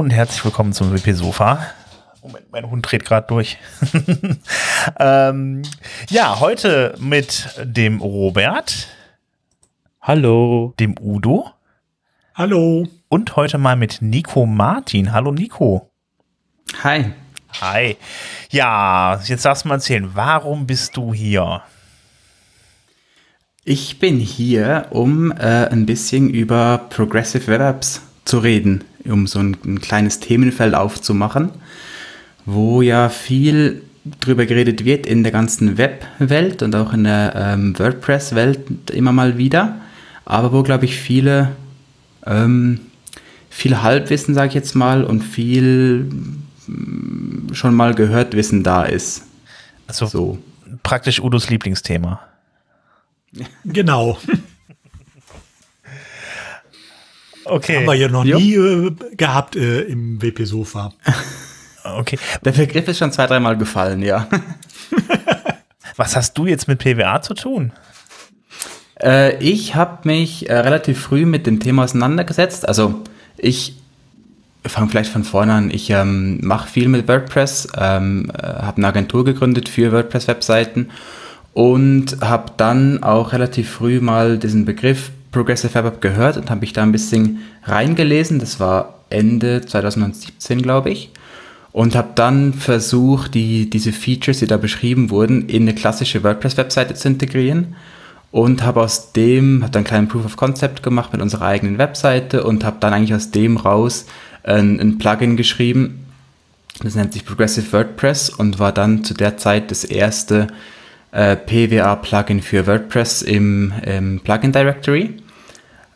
Und herzlich willkommen zum WP Sofa. Moment, mein Hund dreht gerade durch. ähm, ja, heute mit dem Robert. Hallo. Dem Udo. Hallo. Und heute mal mit Nico Martin. Hallo Nico. Hi. Hi. Ja, jetzt darfst du mal erzählen, warum bist du hier? Ich bin hier, um äh, ein bisschen über Progressive Web Apps zu reden, um so ein, ein kleines Themenfeld aufzumachen, wo ja viel drüber geredet wird in der ganzen Web-Welt und auch in der ähm, WordPress-Welt immer mal wieder, aber wo, glaube ich, viele, ähm, viel Halbwissen, sage ich jetzt mal, und viel mm, schon mal gehört Wissen da ist. Also so. praktisch Udos Lieblingsthema. Genau. Okay. Haben wir ja noch jo. nie äh, gehabt äh, im WP-Sofa. okay. Der Begriff ist schon zwei, dreimal gefallen, ja. Was hast du jetzt mit PWA zu tun? Äh, ich habe mich äh, relativ früh mit dem Thema auseinandergesetzt. Also ich fange vielleicht von vorne an. Ich ähm, mache viel mit WordPress, ähm, äh, habe eine Agentur gegründet für WordPress-Webseiten und habe dann auch relativ früh mal diesen Begriff Progressive Web App gehört und habe mich da ein bisschen reingelesen. Das war Ende 2017, glaube ich. Und habe dann versucht, die, diese Features, die da beschrieben wurden, in eine klassische WordPress-Webseite zu integrieren. Und habe aus dem, habe dann einen kleinen Proof of Concept gemacht mit unserer eigenen Webseite und habe dann eigentlich aus dem raus ein, ein Plugin geschrieben. Das nennt sich Progressive WordPress und war dann zu der Zeit das erste äh, PWA-Plugin für WordPress im, im Plugin Directory.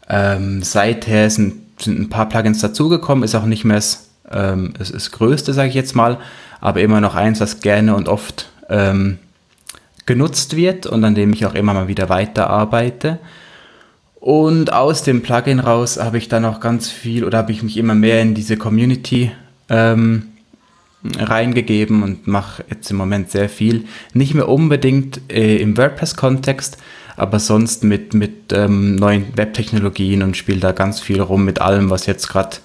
Ähm, seither sind, sind ein paar Plugins dazugekommen, ist auch nicht mehr das, ähm, das, das größte, sage ich jetzt mal, aber immer noch eins, was gerne und oft ähm, genutzt wird und an dem ich auch immer mal wieder weiterarbeite. Und aus dem Plugin raus habe ich dann auch ganz viel oder habe ich mich immer mehr in diese Community ähm, reingegeben und mache jetzt im Moment sehr viel. Nicht mehr unbedingt äh, im WordPress-Kontext, aber sonst mit, mit ähm, neuen Webtechnologien und spiele da ganz viel rum mit allem, was jetzt gerade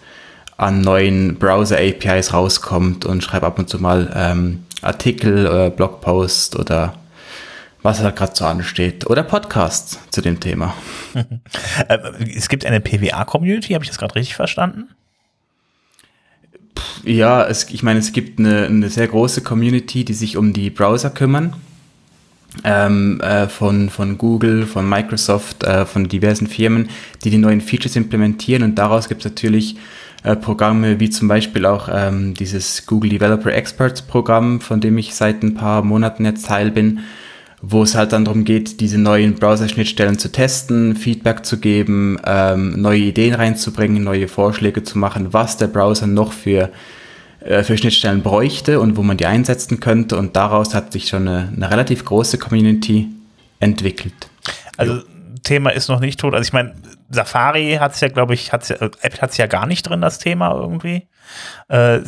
an neuen Browser-APIs rauskommt und schreibe ab und zu mal ähm, Artikel oder Blogpost oder was halt gerade so ansteht oder Podcasts zu dem Thema. Äh, es gibt eine PWA-Community, habe ich das gerade richtig verstanden? Ja, es, ich meine, es gibt eine, eine sehr große Community, die sich um die Browser kümmern. Ähm, äh, von, von Google, von Microsoft, äh, von diversen Firmen, die die neuen Features implementieren. Und daraus gibt es natürlich äh, Programme wie zum Beispiel auch ähm, dieses Google Developer Experts Programm, von dem ich seit ein paar Monaten jetzt Teil bin, wo es halt dann darum geht, diese neuen Browser-Schnittstellen zu testen, Feedback zu geben, ähm, neue Ideen reinzubringen, neue Vorschläge zu machen, was der Browser noch für, äh, für Schnittstellen bräuchte und wo man die einsetzen könnte. Und daraus hat sich schon eine, eine relativ große Community entwickelt. Also. Thema ist noch nicht tot. Also ich meine, Safari hat es ja, glaube ich, hat's ja, Apple hat es ja gar nicht drin, das Thema irgendwie. Äh,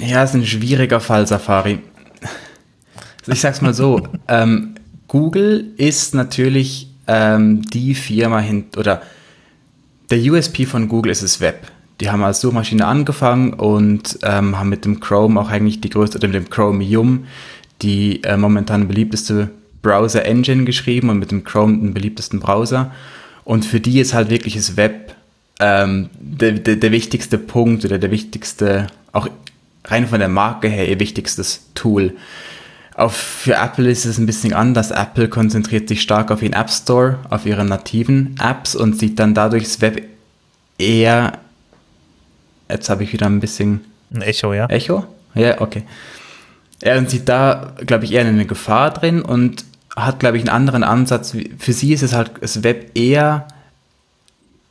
ja, ist ein schwieriger Fall, Safari ich sag's mal so, ähm, Google ist natürlich ähm, die Firma hin oder der USP von Google ist das Web. Die haben als Suchmaschine angefangen und ähm, haben mit dem Chrome auch eigentlich die größte, oder mit dem Chromium die äh, momentan beliebteste Browser-Engine geschrieben und mit dem Chrome den beliebtesten Browser. Und für die ist halt wirklich das Web ähm, der, der, der wichtigste Punkt oder der wichtigste, auch rein von der Marke her, ihr wichtigstes Tool. Auf, für Apple ist es ein bisschen anders. Apple konzentriert sich stark auf ihren App Store, auf ihre nativen Apps und sieht dann dadurch das Web eher. Jetzt habe ich wieder ein bisschen. Ein Echo, ja. Echo? Ja, okay. Er sieht da, glaube ich, eher eine Gefahr drin und hat, glaube ich, einen anderen Ansatz. Für sie ist es halt das Web eher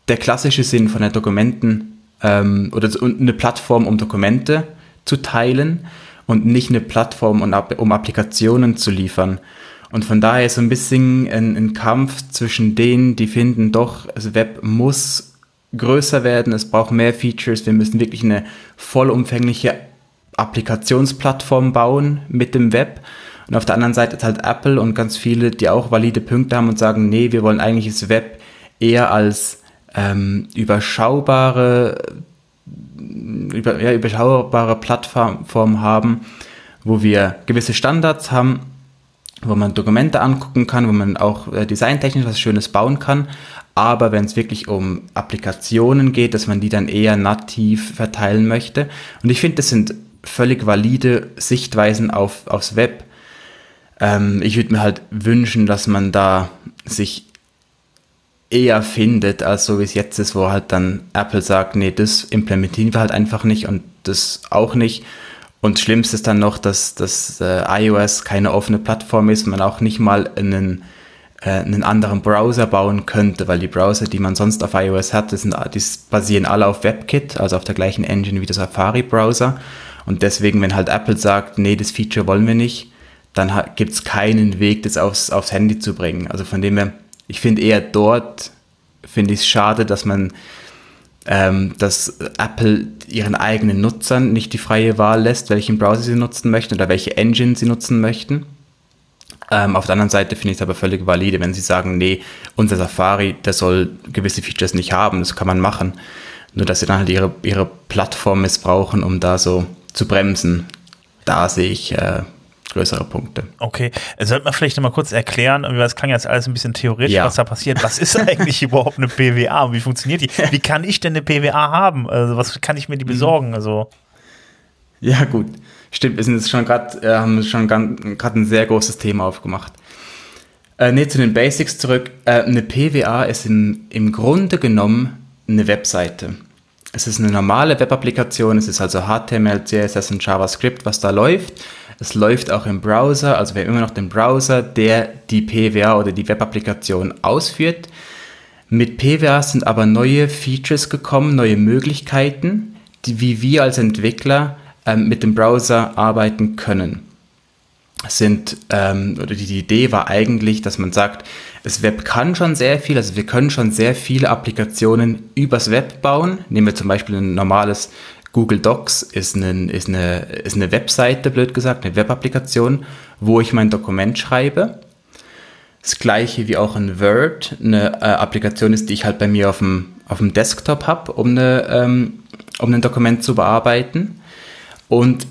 der klassische Sinn von der Dokumenten ähm, oder eine Plattform, um Dokumente zu teilen und nicht eine Plattform, um Applikationen zu liefern. Und von daher ist so ein bisschen ein, ein Kampf zwischen denen, die finden, doch, das Web muss größer werden, es braucht mehr Features, wir müssen wirklich eine vollumfängliche Applikationsplattform bauen mit dem Web. Und auf der anderen Seite ist halt Apple und ganz viele, die auch valide Punkte haben und sagen, nee, wir wollen eigentlich das Web eher als ähm, überschaubare über, ja, überschaubare Plattform haben, wo wir gewisse Standards haben, wo man Dokumente angucken kann, wo man auch äh, designtechnisch was Schönes bauen kann. Aber wenn es wirklich um Applikationen geht, dass man die dann eher nativ verteilen möchte. Und ich finde, das sind völlig valide Sichtweisen auf, aufs Web. Ähm, ich würde mir halt wünschen, dass man da sich eher findet, als so wie es jetzt ist, wo halt dann Apple sagt, nee, das implementieren wir halt einfach nicht und das auch nicht. Und schlimmst ist dann noch, dass, dass äh, iOS keine offene Plattform ist, man auch nicht mal einen, äh, einen anderen Browser bauen könnte, weil die Browser, die man sonst auf iOS hat, die, sind, die basieren alle auf WebKit, also auf der gleichen Engine wie der Safari-Browser. Und deswegen, wenn halt Apple sagt, nee, das Feature wollen wir nicht, dann gibt es keinen Weg, das aufs, aufs Handy zu bringen. Also von dem her, ich finde eher dort, finde ich es schade, dass man ähm, dass Apple ihren eigenen Nutzern nicht die freie Wahl lässt, welchen Browser sie nutzen möchten oder welche Engine sie nutzen möchten. Ähm, auf der anderen Seite finde ich es aber völlig valide, wenn sie sagen, nee, unser Safari, der soll gewisse Features nicht haben, das kann man machen. Nur, dass sie dann halt ihre, ihre Plattform missbrauchen, um da so zu bremsen. Da sehe ich äh, größere Punkte. Okay, sollte man vielleicht nochmal kurz erklären, weil es klang jetzt alles ein bisschen theoretisch, ja. was da passiert. Was ist eigentlich überhaupt eine PWA und wie funktioniert die? Wie kann ich denn eine PWA haben? Also was kann ich mir die besorgen? Also ja gut, stimmt. Wir sind jetzt schon gerade äh, haben schon gerade ein sehr großes Thema aufgemacht. Äh, ne, zu den Basics zurück. Äh, eine PWA ist im, im Grunde genommen eine Webseite. Es ist eine normale Web-Applikation, es ist also HTML, CSS und JavaScript, was da läuft. Es läuft auch im Browser, also wir haben immer noch den Browser, der die PWA oder die Web-Applikation ausführt. Mit PWA sind aber neue Features gekommen, neue Möglichkeiten, die, wie wir als Entwickler ähm, mit dem Browser arbeiten können. Sind, ähm, oder die, die Idee war eigentlich, dass man sagt, das Web kann schon sehr viel, also wir können schon sehr viele Applikationen übers Web bauen. Nehmen wir zum Beispiel ein normales Google Docs ist, ein, ist, eine, ist eine Webseite, blöd gesagt, eine Webapplikation, wo ich mein Dokument schreibe. Das gleiche wie auch ein Word, eine äh, Applikation ist, die ich halt bei mir auf dem, auf dem Desktop habe, um, eine, ähm, um ein Dokument zu bearbeiten. Und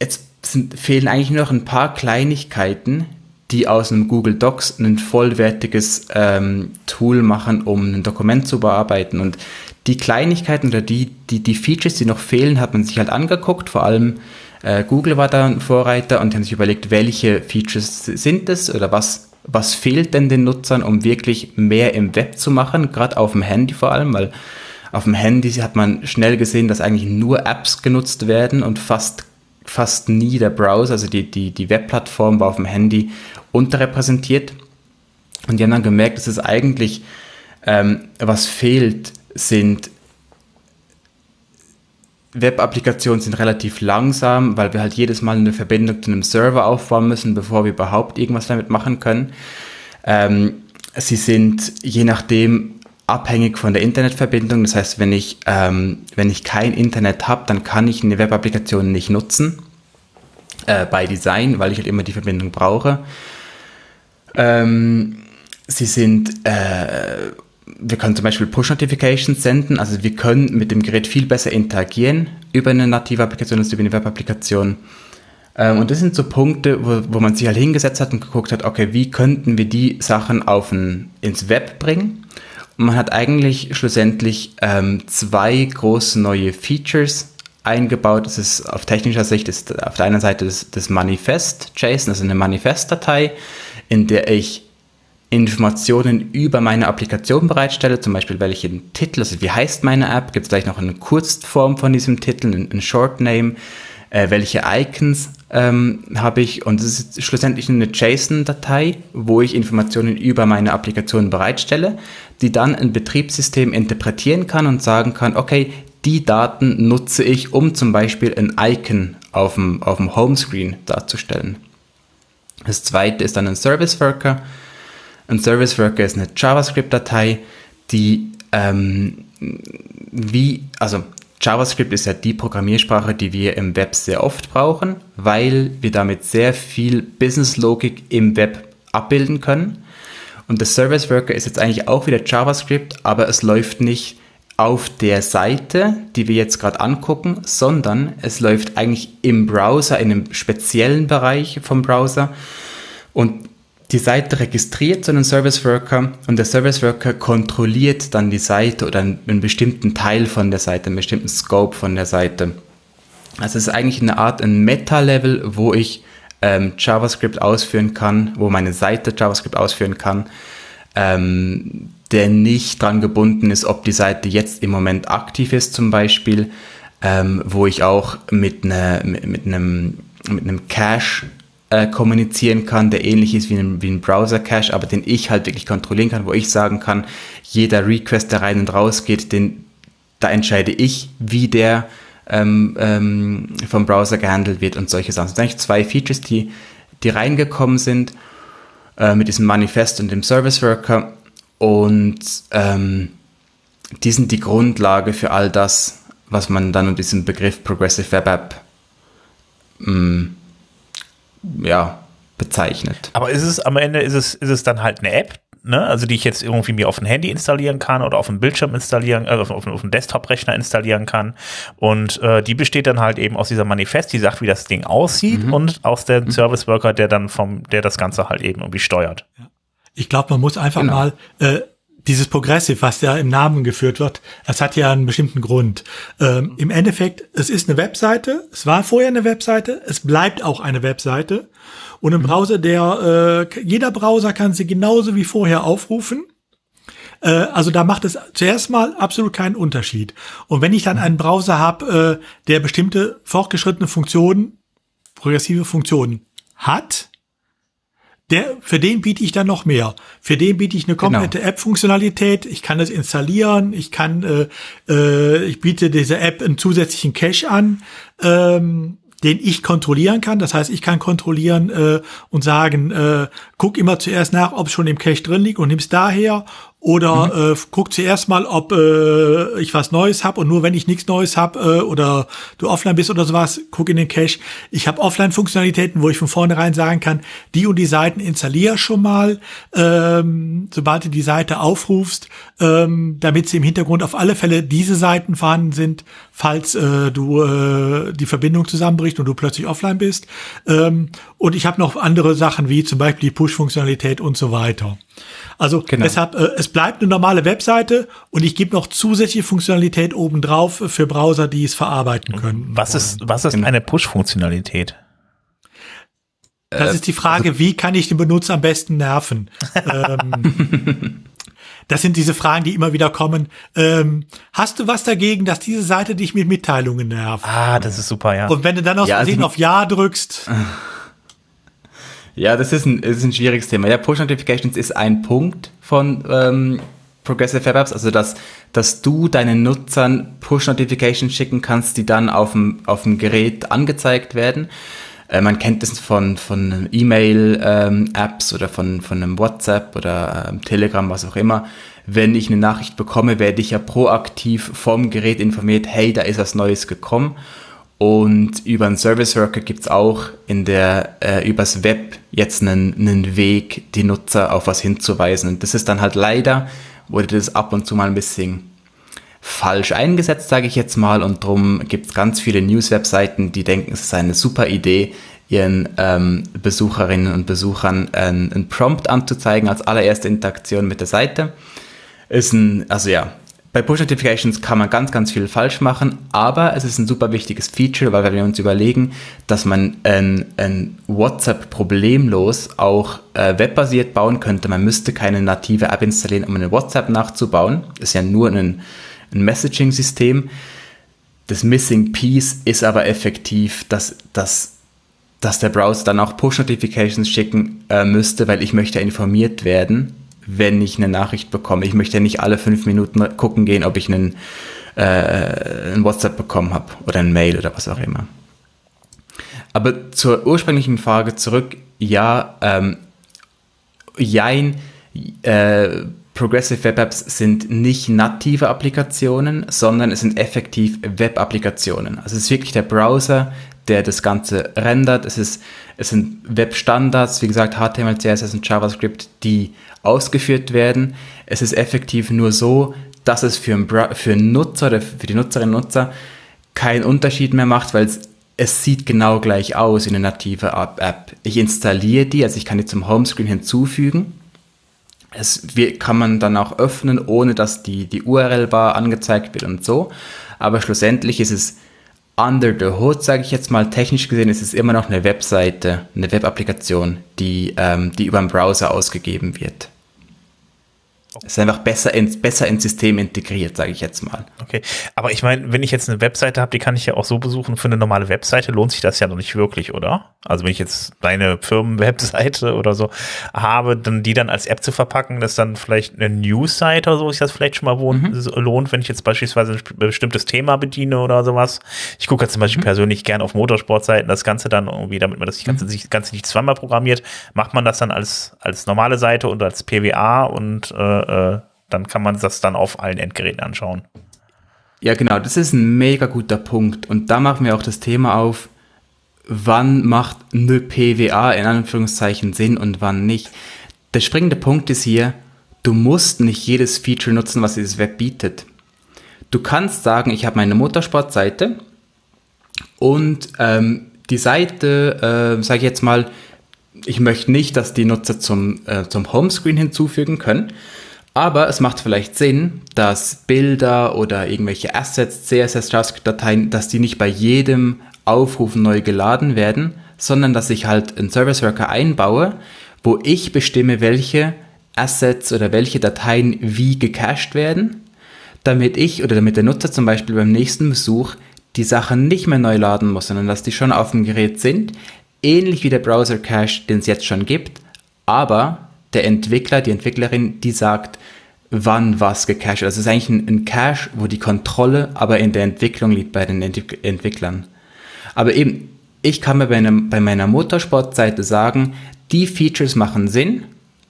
jetzt sind, fehlen eigentlich nur noch ein paar Kleinigkeiten, die aus einem Google Docs ein vollwertiges ähm, Tool machen, um ein Dokument zu bearbeiten. Und die Kleinigkeiten oder die, die, die Features, die noch fehlen, hat man sich halt angeguckt. Vor allem äh, Google war da ein Vorreiter und haben sich überlegt, welche Features sind es oder was, was fehlt denn den Nutzern, um wirklich mehr im Web zu machen, gerade auf dem Handy vor allem, weil auf dem Handy hat man schnell gesehen, dass eigentlich nur Apps genutzt werden und fast, fast nie der Browser, also die, die, die Webplattform war auf dem Handy unterrepräsentiert. Und die haben dann gemerkt, dass es eigentlich ähm, was fehlt, sind Web-Applikationen sind relativ langsam, weil wir halt jedes Mal eine Verbindung zu einem Server aufbauen müssen, bevor wir überhaupt irgendwas damit machen können. Ähm, sie sind je nachdem abhängig von der Internetverbindung. Das heißt, wenn ich, ähm, wenn ich kein Internet habe, dann kann ich eine Web-Applikation nicht nutzen äh, bei Design, weil ich halt immer die Verbindung brauche. Ähm, sie sind äh, wir können zum Beispiel Push-Notifications senden, also wir können mit dem Gerät viel besser interagieren über eine native Applikation als über eine Web-Applikation. Ähm, und das sind so Punkte, wo, wo man sich halt hingesetzt hat und geguckt hat, okay, wie könnten wir die Sachen auf ein, ins Web bringen? Und man hat eigentlich schlussendlich ähm, zwei große neue Features eingebaut. Das ist auf technischer Sicht ist auf der einen Seite das, das Manifest JSON, also eine Manifest-Datei, in der ich Informationen über meine Applikation bereitstelle, zum Beispiel welchen Titel, also wie heißt meine App, gibt es gleich noch eine Kurzform von diesem Titel, ein, Short Name, äh, welche Icons ähm, habe ich und es ist schlussendlich eine JSON-Datei, wo ich Informationen über meine Applikation bereitstelle, die dann ein Betriebssystem interpretieren kann und sagen kann, okay, die Daten nutze ich, um zum Beispiel ein Icon auf dem, auf dem Homescreen darzustellen. Das zweite ist dann ein Service Worker, ein Service Worker ist eine JavaScript-Datei, die ähm, wie, also JavaScript ist ja die Programmiersprache, die wir im Web sehr oft brauchen, weil wir damit sehr viel Business-Logik im Web abbilden können. Und der Service Worker ist jetzt eigentlich auch wieder JavaScript, aber es läuft nicht auf der Seite, die wir jetzt gerade angucken, sondern es läuft eigentlich im Browser, in einem speziellen Bereich vom Browser. Und die Seite registriert so einen Service Worker und der Service Worker kontrolliert dann die Seite oder einen, bestimmten Teil von der Seite, einen bestimmten Scope von der Seite. Also es ist eigentlich eine Art ein Meta-Level, wo ich ähm, JavaScript ausführen kann, wo meine Seite JavaScript ausführen kann, ähm, der nicht dran gebunden ist, ob die Seite jetzt im Moment aktiv ist zum Beispiel, ähm, wo ich auch mit, ne, mit, mit, einem, mit einem Cache äh, kommunizieren kann, der ähnlich ist wie ein, wie ein Browser-Cache, aber den ich halt wirklich kontrollieren kann, wo ich sagen kann, jeder Request, der rein und raus geht, den, da entscheide ich, wie der ähm, ähm, vom Browser gehandelt wird und solche Sachen. Das sind eigentlich zwei Features, die, die reingekommen sind äh, mit diesem Manifest und dem Service Worker und ähm, die sind die Grundlage für all das, was man dann unter diesem Begriff Progressive Web App mh, ja, bezeichnet. Aber ist es am Ende, ist es, ist es dann halt eine App, ne? also die ich jetzt irgendwie mir auf ein Handy installieren kann oder auf dem Bildschirm installieren, äh, auf, auf, auf einen Desktop-Rechner installieren kann. Und äh, die besteht dann halt eben aus dieser Manifest, die sagt, wie das Ding aussieht mhm. und aus dem mhm. Service Worker, der dann vom, der das Ganze halt eben irgendwie steuert. Ich glaube, man muss einfach genau. mal äh, dieses Progressive, was ja im Namen geführt wird, das hat ja einen bestimmten Grund. Ähm, Im Endeffekt, es ist eine Webseite, es war vorher eine Webseite, es bleibt auch eine Webseite. Und im mhm. Browser, der äh, jeder Browser kann sie genauso wie vorher aufrufen. Äh, also da macht es zuerst mal absolut keinen Unterschied. Und wenn ich dann einen Browser habe, äh, der bestimmte fortgeschrittene Funktionen, progressive Funktionen hat, der, für den biete ich dann noch mehr. Für den biete ich eine genau. komplette genau. App-Funktionalität. Ich kann es installieren. Ich kann, äh, äh, ich biete dieser App einen zusätzlichen Cache an. Ähm, den ich kontrollieren kann. Das heißt, ich kann kontrollieren äh, und sagen, äh, guck immer zuerst nach, ob es schon im Cache drin liegt und nimm's daher oder mhm. äh, guck zuerst mal, ob äh, ich was Neues habe und nur wenn ich nichts Neues habe äh, oder du offline bist oder sowas, guck in den Cache. Ich habe Offline-Funktionalitäten, wo ich von vornherein sagen kann, die und die Seiten installier schon mal, ähm, sobald du die Seite aufrufst, ähm, damit sie im Hintergrund auf alle Fälle diese Seiten vorhanden sind, falls äh, du äh, die Verbindung zusammenbricht und du plötzlich offline bist. Ähm, und ich habe noch andere Sachen wie zum Beispiel die Push-Funktionalität und so weiter. Also genau. deshalb, äh, es bleibt eine normale Webseite und ich gebe noch zusätzliche Funktionalität obendrauf für Browser, die es verarbeiten können. Was ist, was ist genau. eine Push-Funktionalität? Das ist die Frage, also, wie kann ich den Benutzer am besten nerven? ähm, das sind diese Fragen, die immer wieder kommen. Ähm, hast du was dagegen, dass diese Seite dich mit Mitteilungen nervt? Ah, das ist super, ja. Und wenn du dann aus ja, also, auf Ja drückst. Ja, das ist ein, das ist ein schwieriges Thema. Ja, Push Notifications ist ein Punkt von ähm, Progressive Web Apps, also dass, dass du deinen Nutzern Push Notifications schicken kannst, die dann auf dem, auf dem Gerät angezeigt werden. Äh, man kennt das von, von E-Mail-Apps ähm, oder von, von einem WhatsApp oder ähm, Telegram, was auch immer. Wenn ich eine Nachricht bekomme, werde ich ja proaktiv vom Gerät informiert, hey, da ist was Neues gekommen. Und über einen Service Worker gibt es auch in der, äh, übers Web jetzt einen, einen Weg, die Nutzer auf was hinzuweisen. Und das ist dann halt leider, wurde das ab und zu mal ein bisschen falsch eingesetzt, sage ich jetzt mal. Und darum gibt es ganz viele News-Webseiten, die denken, es ist eine super Idee, ihren ähm, Besucherinnen und Besuchern einen, einen Prompt anzuzeigen als allererste Interaktion mit der Seite. Ist ein, also ja, bei Push Notifications kann man ganz, ganz viel falsch machen, aber es ist ein super wichtiges Feature, weil wir uns überlegen, dass man ein, ein WhatsApp problemlos auch äh, webbasiert bauen könnte. Man müsste keine native App installieren, um eine WhatsApp nachzubauen. Ist ja nur ein, ein Messaging-System. Das Missing Piece ist aber effektiv, dass, dass, dass der Browser dann auch Push-Notifications schicken äh, müsste, weil ich möchte informiert werden wenn ich eine Nachricht bekomme. Ich möchte nicht alle fünf Minuten gucken gehen, ob ich einen, äh, ein WhatsApp bekommen habe oder ein Mail oder was auch immer. Aber zur ursprünglichen Frage zurück, ja, ähm, jein, äh, Progressive Web Apps sind nicht native Applikationen, sondern es sind effektiv Web-Applikationen. Also es ist wirklich der Browser, der das Ganze rendert. Es, ist, es sind Web-Standards, wie gesagt, HTML, CSS und JavaScript, die ausgeführt werden. Es ist effektiv nur so, dass es für einen, für einen Nutzer oder für die Nutzerinnen und Nutzer keinen Unterschied mehr macht, weil es, es sieht genau gleich aus wie eine native App. Ich installiere die, also ich kann die zum Homescreen hinzufügen. Es kann man dann auch öffnen, ohne dass die, die URL-Bar angezeigt wird und so. Aber schlussendlich ist es under the hood, sage ich jetzt mal, technisch gesehen ist es immer noch eine Webseite, eine Webapplikation, die, ähm, die über den Browser ausgegeben wird. Es ist einfach besser, ins, besser ins System integriert, sage ich jetzt mal. Okay, aber ich meine, wenn ich jetzt eine Webseite habe, die kann ich ja auch so besuchen. Für eine normale Webseite lohnt sich das ja noch nicht wirklich, oder? Also wenn ich jetzt deine Firmenwebseite oder so habe, dann die dann als App zu verpacken, dass dann vielleicht eine News-Seite oder so sich das vielleicht schon mal wohnt, mhm. lohnt, wenn ich jetzt beispielsweise ein bestimmtes Thema bediene oder sowas. Ich gucke ja zum Beispiel mhm. persönlich gern auf Motorsportseiten, das Ganze dann irgendwie, damit man das Ganze, mhm. sich, Ganze nicht zweimal programmiert, macht man das dann als, als normale Seite und als PWA und äh, äh, dann kann man das dann auf allen Endgeräten anschauen. Ja, genau, das ist ein mega guter Punkt. Und da machen wir auch das Thema auf, wann macht eine PWA in Anführungszeichen Sinn und wann nicht. Der springende Punkt ist hier, du musst nicht jedes Feature nutzen, was dieses Web bietet. Du kannst sagen, ich habe meine Motorsportseite und ähm, die Seite, äh, sage ich jetzt mal, ich möchte nicht, dass die Nutzer zum, äh, zum Homescreen hinzufügen können, aber es macht vielleicht Sinn, dass Bilder oder irgendwelche Assets, CSS, JavaScript-Dateien, dass die nicht bei jedem Aufruf neu geladen werden, sondern dass ich halt einen Service Worker einbaue, wo ich bestimme, welche Assets oder welche Dateien wie gecached werden, damit ich oder damit der Nutzer zum Beispiel beim nächsten Besuch die Sachen nicht mehr neu laden muss, sondern dass die schon auf dem Gerät sind, ähnlich wie der Browser Cache, den es jetzt schon gibt, aber der Entwickler, die Entwicklerin, die sagt, wann was gecached wird. Also es ist eigentlich ein, ein Cache, wo die Kontrolle aber in der Entwicklung liegt bei den Ent Entwicklern. Aber eben, ich kann mir bei, einem, bei meiner Motorsportseite sagen, die Features machen Sinn,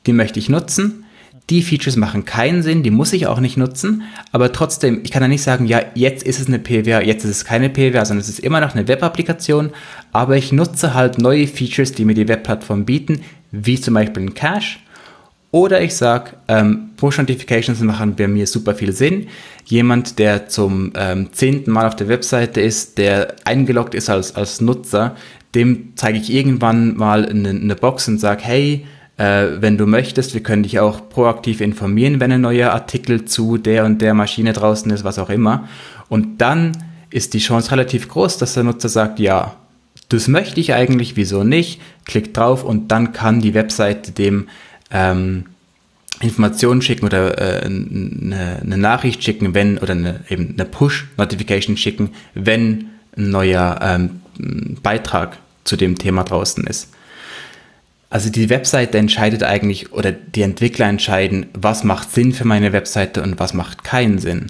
die möchte ich nutzen. Die Features machen keinen Sinn, die muss ich auch nicht nutzen, aber trotzdem, ich kann ja nicht sagen, ja, jetzt ist es eine PWA, jetzt ist es keine PWA, sondern es ist immer noch eine Web-Applikation, aber ich nutze halt neue Features, die mir die Webplattform bieten, wie zum Beispiel ein Cache oder ich sage, ähm, Push-Notifications machen bei mir super viel Sinn. Jemand, der zum ähm, zehnten Mal auf der Webseite ist, der eingeloggt ist als, als Nutzer, dem zeige ich irgendwann mal eine, eine Box und sage, hey, äh, wenn du möchtest, wir können dich auch proaktiv informieren, wenn ein neuer Artikel zu der und der Maschine draußen ist, was auch immer. Und dann ist die Chance relativ groß, dass der Nutzer sagt, ja, das möchte ich eigentlich, wieso nicht? Klickt drauf und dann kann die Webseite dem ähm, Informationen schicken oder äh, eine, Nachricht schicken, wenn, oder eine, eben eine Push-Notification schicken, wenn ein neuer ähm, Beitrag zu dem Thema draußen ist. Also die Webseite entscheidet eigentlich, oder die Entwickler entscheiden, was macht Sinn für meine Webseite und was macht keinen Sinn.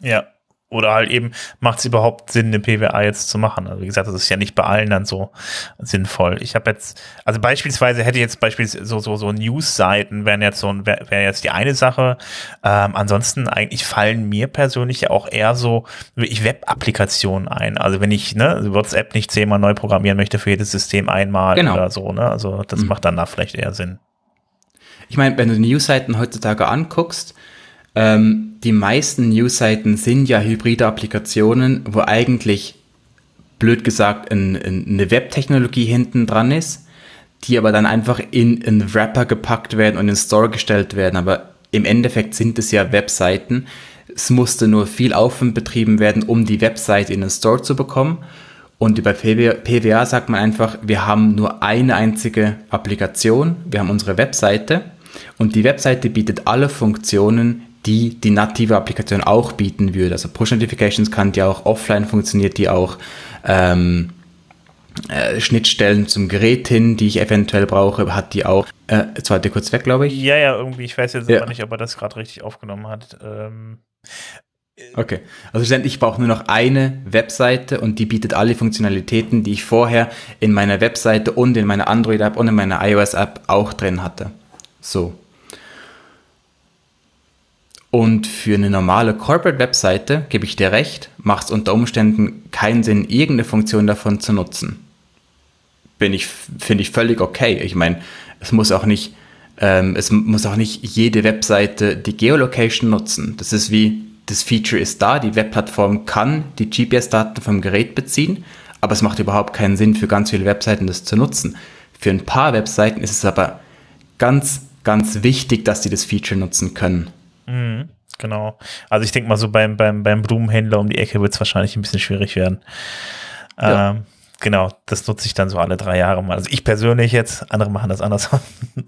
Ja. Oder halt eben, macht es überhaupt Sinn, eine PWA jetzt zu machen? Also wie gesagt, das ist ja nicht bei allen dann so sinnvoll. Ich habe jetzt, also beispielsweise hätte jetzt beispielsweise so, so, so News-Seiten wären jetzt so, wäre wär jetzt die eine Sache. Ähm, ansonsten eigentlich fallen mir persönlich ja auch eher so wirklich Web-Applikationen ein. Also wenn ich ne, WhatsApp nicht zehnmal neu programmieren möchte für jedes System einmal genau. oder so, ne? Also das mhm. macht dann da vielleicht eher Sinn. Ich meine, wenn du News-Seiten heutzutage anguckst, ähm, die meisten News-Seiten sind ja hybride Applikationen, wo eigentlich, blöd gesagt, ein, ein, eine Web-Technologie hinten dran ist, die aber dann einfach in einen Wrapper gepackt werden und in den Store gestellt werden. Aber im Endeffekt sind es ja Webseiten. Es musste nur viel Aufwand betrieben werden, um die Webseite in den Store zu bekommen. Und über PWA sagt man einfach, wir haben nur eine einzige Applikation, wir haben unsere Webseite und die Webseite bietet alle Funktionen, die die native Applikation auch bieten würde. Also Push Notifications kann die auch offline funktioniert, die auch ähm, äh, Schnittstellen zum Gerät hin, die ich eventuell brauche, hat die auch. Äh, jetzt war der kurz weg, glaube ich. Ja, ja, irgendwie. Ich weiß jetzt ja. aber nicht, ob er das gerade richtig aufgenommen hat. Ähm, Okay, also ich brauche nur noch eine Webseite und die bietet alle Funktionalitäten, die ich vorher in meiner Webseite und in meiner Android-App und in meiner iOS-App auch drin hatte. So. Und für eine normale Corporate-Webseite, gebe ich dir recht, macht es unter Umständen keinen Sinn, irgendeine Funktion davon zu nutzen. Bin ich, finde ich völlig okay. Ich meine, es muss auch nicht Ähm, es muss auch nicht jede Webseite die Geolocation nutzen. Das ist wie, das Feature ist da, die Webplattform kann die GPS-Daten vom Gerät beziehen, aber es macht überhaupt keinen Sinn für ganz viele Webseiten, das zu nutzen. Für ein paar Webseiten ist es aber ganz, ganz wichtig, dass sie das Feature nutzen können. Mhm, genau. Also ich denke mal so beim, beim, beim Blumenhändler um die Ecke wird es wahrscheinlich ein bisschen schwierig werden. Ja. Ähm, genau, das nutze ich dann so alle drei Jahre mal. Also ich persönlich jetzt, andere machen das anders.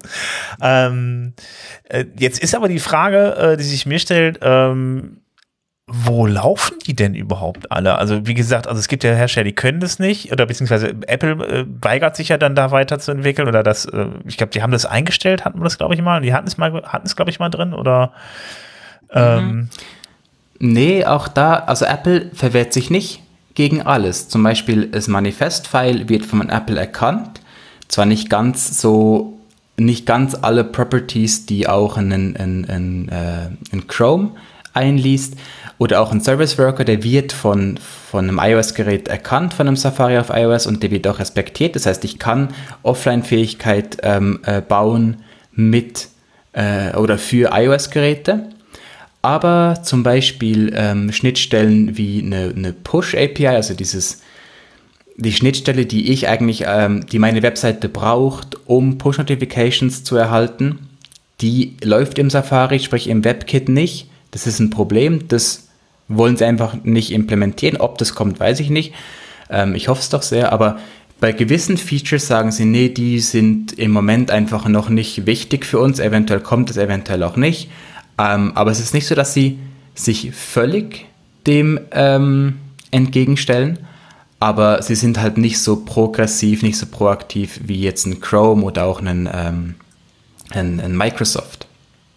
ähm, äh, jetzt ist aber die Frage, äh, die sich mir stellt, ähm, wo laufen die denn überhaupt alle? Also wie gesagt, also es gibt ja Hersteller, die können das nicht oder beziehungsweise Apple äh, weigert sich ja dann da weiterzuentwickeln oder das, äh, ich glaube, die haben das eingestellt, hatten wir das glaube ich mal, die hatten es mal, hatten es glaube ich mal drin oder ähm, mhm. Nee, auch da, also Apple verwehrt sich nicht gegen alles. Zum Beispiel das Manifest-File wird von Apple erkannt, zwar nicht ganz so nicht ganz alle Properties, die auch in, in, in, äh, in Chrome einliest, oder auch ein Service Worker, der wird von, von einem iOS-Gerät erkannt, von einem Safari auf iOS und der wird auch respektiert. Das heißt, ich kann Offline-Fähigkeit ähm, äh, bauen mit äh, oder für iOS-Geräte. Aber zum Beispiel ähm, Schnittstellen wie eine, eine Push-API, also dieses die Schnittstelle, die ich eigentlich, ähm, die meine Webseite braucht, um Push-Notifications zu erhalten, die läuft im Safari, sprich im WebKit nicht. Das ist ein Problem. Das wollen sie einfach nicht implementieren. Ob das kommt, weiß ich nicht. Ähm, ich hoffe es doch sehr, aber bei gewissen Features sagen sie, nee, die sind im Moment einfach noch nicht wichtig für uns. Eventuell kommt es, eventuell auch nicht. Ähm, aber es ist nicht so, dass sie sich völlig dem ähm, entgegenstellen, aber sie sind halt nicht so progressiv, nicht so proaktiv wie jetzt ein Chrome oder auch ein, ähm, ein, ein Microsoft.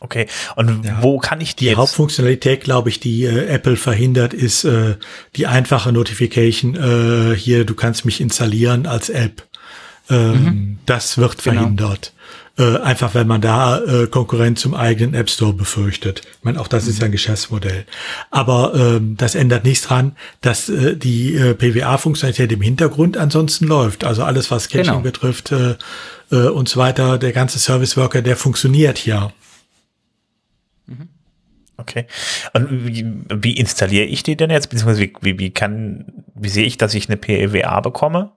Okay, und ja. wo kann ich die, die jetzt? Hauptfunktionalität, glaube ich, die äh, Apple verhindert, ist äh, die einfache Notification. Äh, hier, du kannst mich installieren als App. Ähm, mhm. Das wird genau. verhindert. Äh, einfach weil man da äh, Konkurrenz zum eigenen App Store befürchtet. Ich meine, auch das mhm. ist ja ein Geschäftsmodell. Aber ähm, das ändert nichts dran, dass äh, die äh, PWA-Funktionalität im Hintergrund ansonsten läuft. Also alles, was Caching genau. betrifft äh, äh, und so weiter, der ganze Service Worker, der funktioniert ja. Okay. Und wie, wie, installiere ich die denn jetzt? Beziehungsweise wie, wie, kann, wie sehe ich, dass ich eine PEWA bekomme?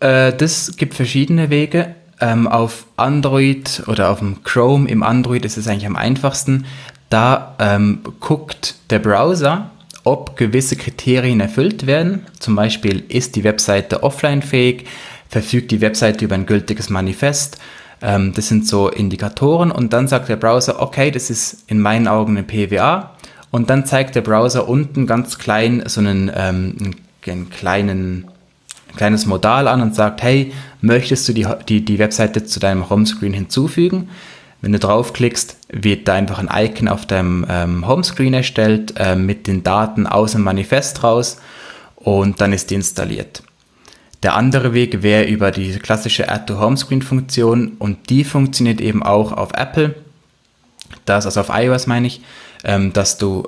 Äh, das gibt verschiedene Wege. Ähm, auf Android oder auf dem Chrome im Android ist es eigentlich am einfachsten. Da ähm, guckt der Browser, ob gewisse Kriterien erfüllt werden. Zum Beispiel ist die Webseite offline-fähig, verfügt die Webseite über ein gültiges Manifest ähm, das sind so Indikatoren und dann sagt der Browser, okay, das ist in meinen Augen eine PWA und dann zeigt der Browser unten ganz klein so einen, ähm, einen kleinen ein kleines Modal an und sagt, hey, möchtest du die, die, die Webseite zu deinem Homescreen hinzufügen? Wenn du draufklickst, wird da einfach ein Icon auf deinem ähm, Homescreen erstellt äh, mit den Daten aus dem Manifest raus und dann ist die installiert. Der andere Weg wäre über die klassische Add-to-Homescreen-Funktion und die funktioniert eben auch auf Apple, das, also auf iOS meine ich, ähm, dass du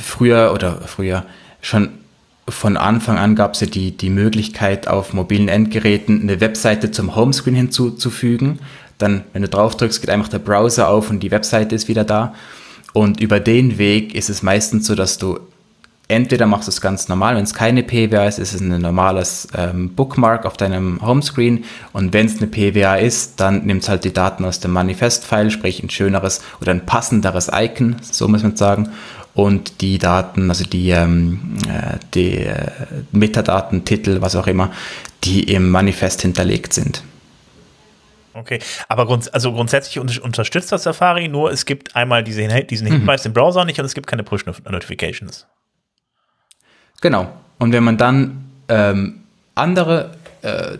früher oder früher schon von Anfang an gab es ja die, die Möglichkeit, auf mobilen Endgeräten eine Webseite zum Homescreen hinzuzufügen. Dann, wenn du drauf drückst, geht einfach der Browser auf und die Webseite ist wieder da. Und über den Weg ist es meistens so, dass du entweder machst du es ganz normal, wenn es keine PWA ist, ist es ein normales ähm, Bookmark auf deinem Homescreen und wenn es eine PWA ist, dann nimmt es halt die Daten aus dem Manifest-File, sprich ein schöneres oder ein passenderes Icon, so muss man sagen, und die Daten, also die, ähm, äh, die äh, Metadaten, Titel, was auch immer, die im Manifest hinterlegt sind. Okay, aber grunds also grundsätzlich unterstützt das Safari, nur es gibt einmal diese, diesen Hinweis mhm. im Browser nicht und es gibt keine Push-Notifications. Genau. Und wenn man dann ähm, andere, äh,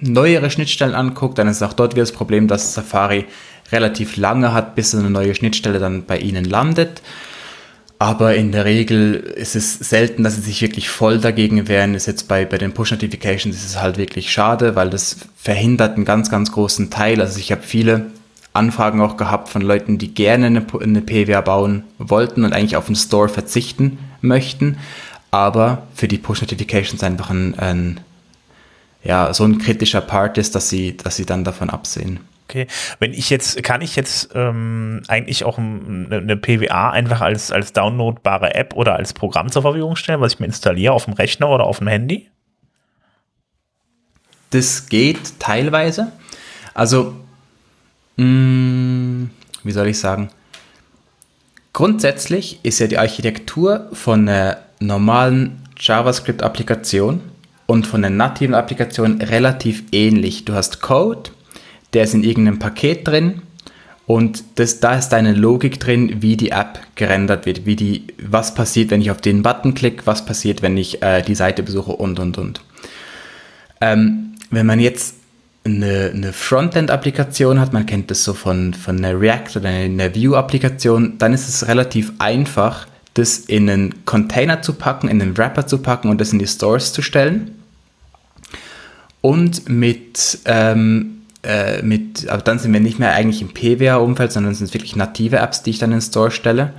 neuere Schnittstellen anguckt, dann ist auch dort wieder das Problem, dass Safari relativ lange hat, bis eine neue Schnittstelle dann bei Ihnen landet. Aber in der Regel ist es selten, dass sie sich wirklich voll dagegen wehren. Ist jetzt bei, bei den Push-Notifications ist es halt wirklich schade, weil das verhindert einen ganz, ganz großen Teil. Also ich habe viele Anfragen auch gehabt von Leuten, die gerne eine, eine PWA bauen wollten und eigentlich auf den Store verzichten möchten aber für die Push-Notifications einfach ein, ein, ja, so ein kritischer Part ist, dass sie, dass sie dann davon absehen. Okay. Wenn ich jetzt, kann ich jetzt ähm, eigentlich auch eine, eine PWA einfach als, als downloadbare App oder als Programm zur Verfügung stellen, was ich mir installiere auf dem Rechner oder auf dem Handy? Das geht teilweise. Also, mh, mm, wie soll ich sagen? Grundsätzlich ist ja die Architektur von einer normalen JavaScript-Applikation und von der nativen Applikation relativ ähnlich. Du hast Code, der ist in irgendeinem Paket drin und das, da ist deine Logik drin, wie die App gerendert wird, wie die, was passiert, wenn ich auf den Button klicke, was passiert, wenn ich äh, die Seite besuche und und und. Ähm, wenn man jetzt eine, eine Frontend-Applikation hat, man kennt das so von, von einer React oder einer View-Applikation, dann ist es relativ einfach, das in einen Container zu packen, in einen Wrapper zu packen und das in die Stores zu stellen. Und mit, ähm, äh, mit aber dann sind wir nicht mehr eigentlich im PWA-Umfeld, sondern sind wirklich native Apps, die ich dann in den Store stelle.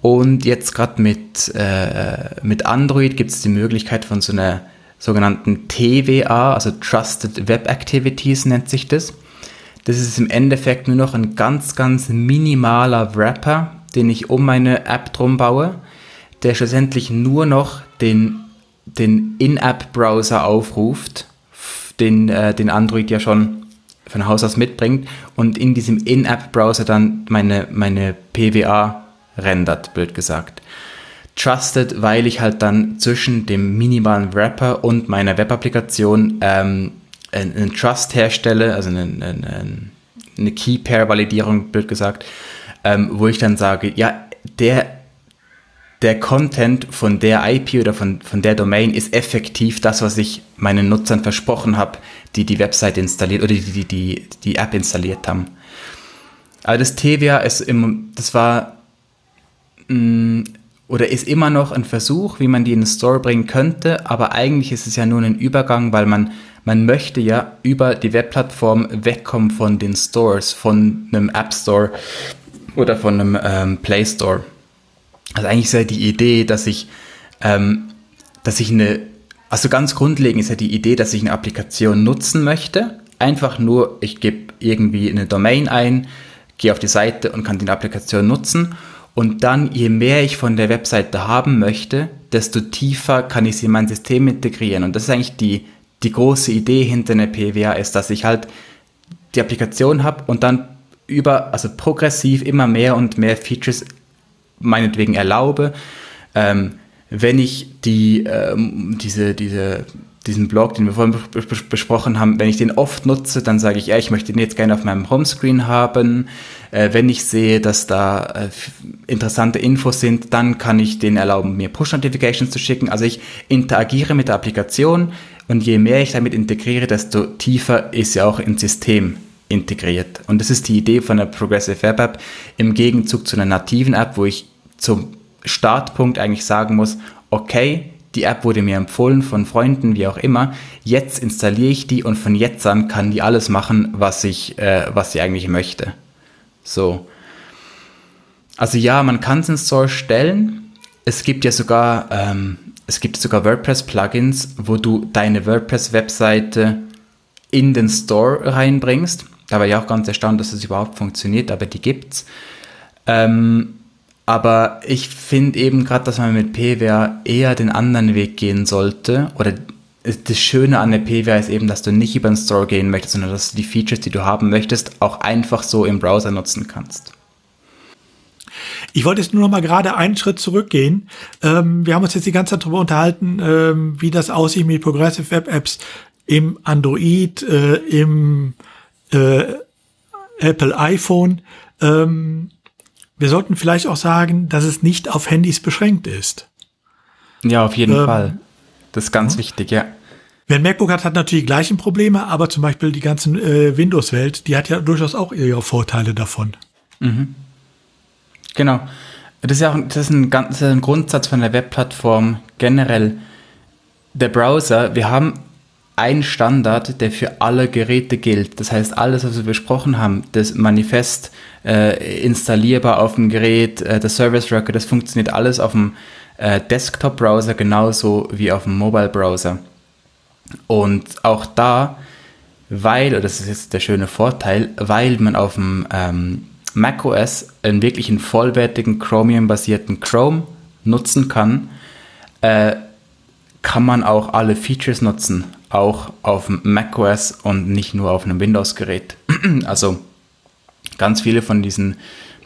Und jetzt gerade mit, äh, mit Android gibt es die Möglichkeit von so einer sogenannten TWA, also Trusted Web Activities nennt sich das. Das ist im Endeffekt nur noch ein ganz, ganz minimaler Wrapper, den ich um meine App drum baue, der schlussendlich nur noch den, den In-App-Browser aufruft, den, äh, den Android ja schon von Haus aus mitbringt und in diesem In-App-Browser dann meine, meine PWA rendert, blöd gesagt. Trusted, weil ich halt dann zwischen dem minimalen Wrapper und meiner Web-Applikation ähm, einen Trust herstelle, also eine, eine, eine Key-Pair-Validierung, blöd gesagt, ähm, wo ich dann sage, ja, der, der Content von der IP oder von, von der Domain ist effektiv das, was ich meinen Nutzern versprochen habe, die die Website installiert oder die die, die, die App installiert haben. Aber das TWA ist im, das war mh, mm, oder ist immer noch ein Versuch, wie man die in den Store bringen könnte, aber eigentlich ist es ja nur ein Übergang, weil man, man möchte ja über die Webplattform wegkommen von den Stores, von einem App Store oder von einem ähm, Play Store. Also eigentlich ist ja die Idee, dass ich, ähm, dass ich eine, also ganz grundlegend ist ja die Idee, dass ich eine Applikation nutzen möchte. Einfach nur, ich gebe irgendwie eine Domain ein, gehe auf die Seite und kann die Applikation nutzen und dann, je mehr ich von der Webseite haben möchte, desto tiefer kann ich sie in mein System integrieren. Und das ist eigentlich die, die große Idee hinter einer PWA, ist, dass ich halt die Applikation habe und dann über, also progressiv immer mehr und mehr Features meinetwegen erlaube. Ähm, wenn ich die, ähm, diese, diese diesen Blog, den wir vorhin besprochen haben, wenn ich den oft nutze, dann sage ich, ja, ich möchte den jetzt gerne auf meinem Homescreen haben. Äh, wenn ich sehe, dass da äh, interessante Infos sind, dann kann ich den erlauben, mir Push-Notifications zu schicken. Also ich interagiere mit der Applikation und je mehr ich damit integriere, desto tiefer ist sie auch ins System integriert. Und das ist die Idee von der Progressive Web App im Gegenzug zu einer nativen App, wo ich zum Startpunkt eigentlich sagen muss, okay, die App wurde mir empfohlen von Freunden, wie auch immer. Jetzt installiere ich die und von jetzt an kann die alles machen, was ich, äh, was sie eigentlich möchte. So. Also ja, man kann es in Store stellen. Es gibt ja sogar, ähm, es gibt sogar WordPress-Plugins, wo du deine WordPress-Webseite in den Store reinbringst. Da war ich auch ganz erstaunt, dass das überhaupt funktioniert, aber die gibt's. Ähm, aber ich finde eben gerade, dass man mit PWA eher den anderen Weg gehen sollte. Oder das Schöne an der PWA ist eben, dass du nicht über den Store gehen möchtest, sondern dass du die Features, die du haben möchtest, auch einfach so im Browser nutzen kannst. Ich wollte jetzt nur noch mal gerade einen Schritt zurückgehen. Ähm, wir haben uns jetzt die ganze Zeit darüber unterhalten, ähm, wie das aussieht mit Progressive Web Apps im Android, äh, im äh, Apple iPhone. Ähm, wir sollten vielleicht auch sagen, dass es nicht auf Handys beschränkt ist. Ja, auf jeden ähm, Fall. Das ist ganz ja. wichtig, ja. Wer ein MacBook hat, hat natürlich die gleichen Probleme, aber zum Beispiel die ganzen äh, Windows-Welt, die hat ja durchaus auch ihre Vorteile davon. Mhm. Genau. Das ist ja auch das ist ein, ganz, ein Grundsatz von der Webplattform generell. Der Browser, wir haben einen Standard, der für alle Geräte gilt. Das heißt, alles, was wir besprochen haben, das Manifest äh, installierbar auf dem Gerät, äh, der Service Record, das funktioniert alles auf dem äh, Desktop-Browser genauso wie auf dem Mobile-Browser. Und auch da weil, oder das ist jetzt der schöne Vorteil, weil man auf dem ähm, macOS einen wirklichen vollwertigen Chromium-basierten Chrome nutzen kann, äh, kann man auch alle Features nutzen, auch auf macOS und nicht nur auf einem Windows-Gerät. also ganz viele von diesen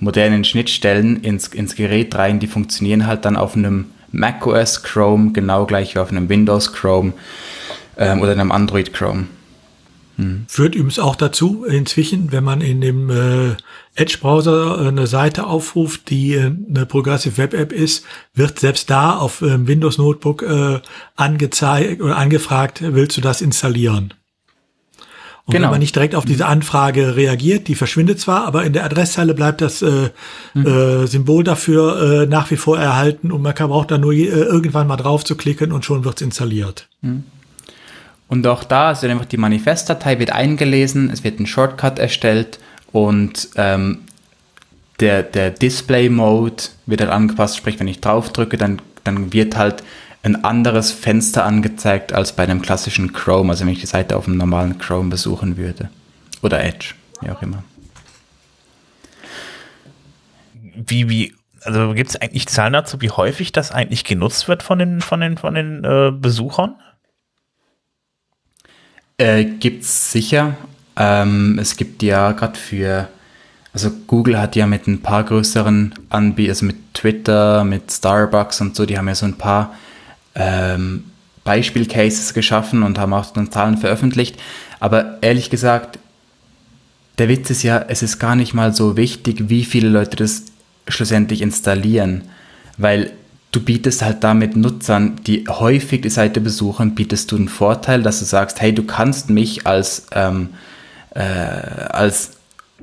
modernen Schnittstellen ins, ins Gerät rein, die funktionieren halt dann auf einem macOS Chrome genau gleich wie auf einem Windows Chrome ähm, oder einem Android Chrome. Hm. Führt übrigens auch dazu, inzwischen, wenn man in dem äh, Edge-Browser eine Seite aufruft, die äh, eine Progressive Web App ist, wird selbst da auf äh, Windows Notebook äh, angezeigt oder angefragt, willst du das installieren? Und genau. wenn man nicht direkt auf diese Anfrage reagiert, die verschwindet zwar, aber in der Adresszeile bleibt das äh, mhm. äh, Symbol dafür äh, nach wie vor erhalten und man kann braucht da nur äh, irgendwann mal drauf zu klicken und schon wird's installiert. Mhm. Und auch da ist einfach die Manifestdatei wird eingelesen, es wird ein Shortcut erstellt und ähm, der, der Display-Mode wird halt angepasst, sprich, wenn ich drauf drücke, dann, dann wird halt ein anderes Fenster angezeigt als bei einem klassischen Chrome, also wenn ich die Seite auf einem normalen Chrome besuchen würde. Oder Edge, wie auch immer. Wie, wie, also gibt es eigentlich Zahlen dazu, wie häufig das eigentlich genutzt wird von den, von den, von den äh, Besuchern? Äh, es sicher. Ähm, es gibt ja gerade für, also Google hat ja mit ein paar größeren Anbietern, also mit Twitter, mit Starbucks und so, die haben ja so ein paar ähm, Beispielcases geschaffen und haben auch dann Zahlen veröffentlicht. Aber ehrlich gesagt, der Witz ist ja, es ist gar nicht mal so wichtig, wie viele Leute das schlussendlich installieren, weil du bietest halt damit Nutzern, die häufig die Seite besuchen, bietest du einen Vorteil, dass du sagst, hey, du kannst mich als, ähm, äh, als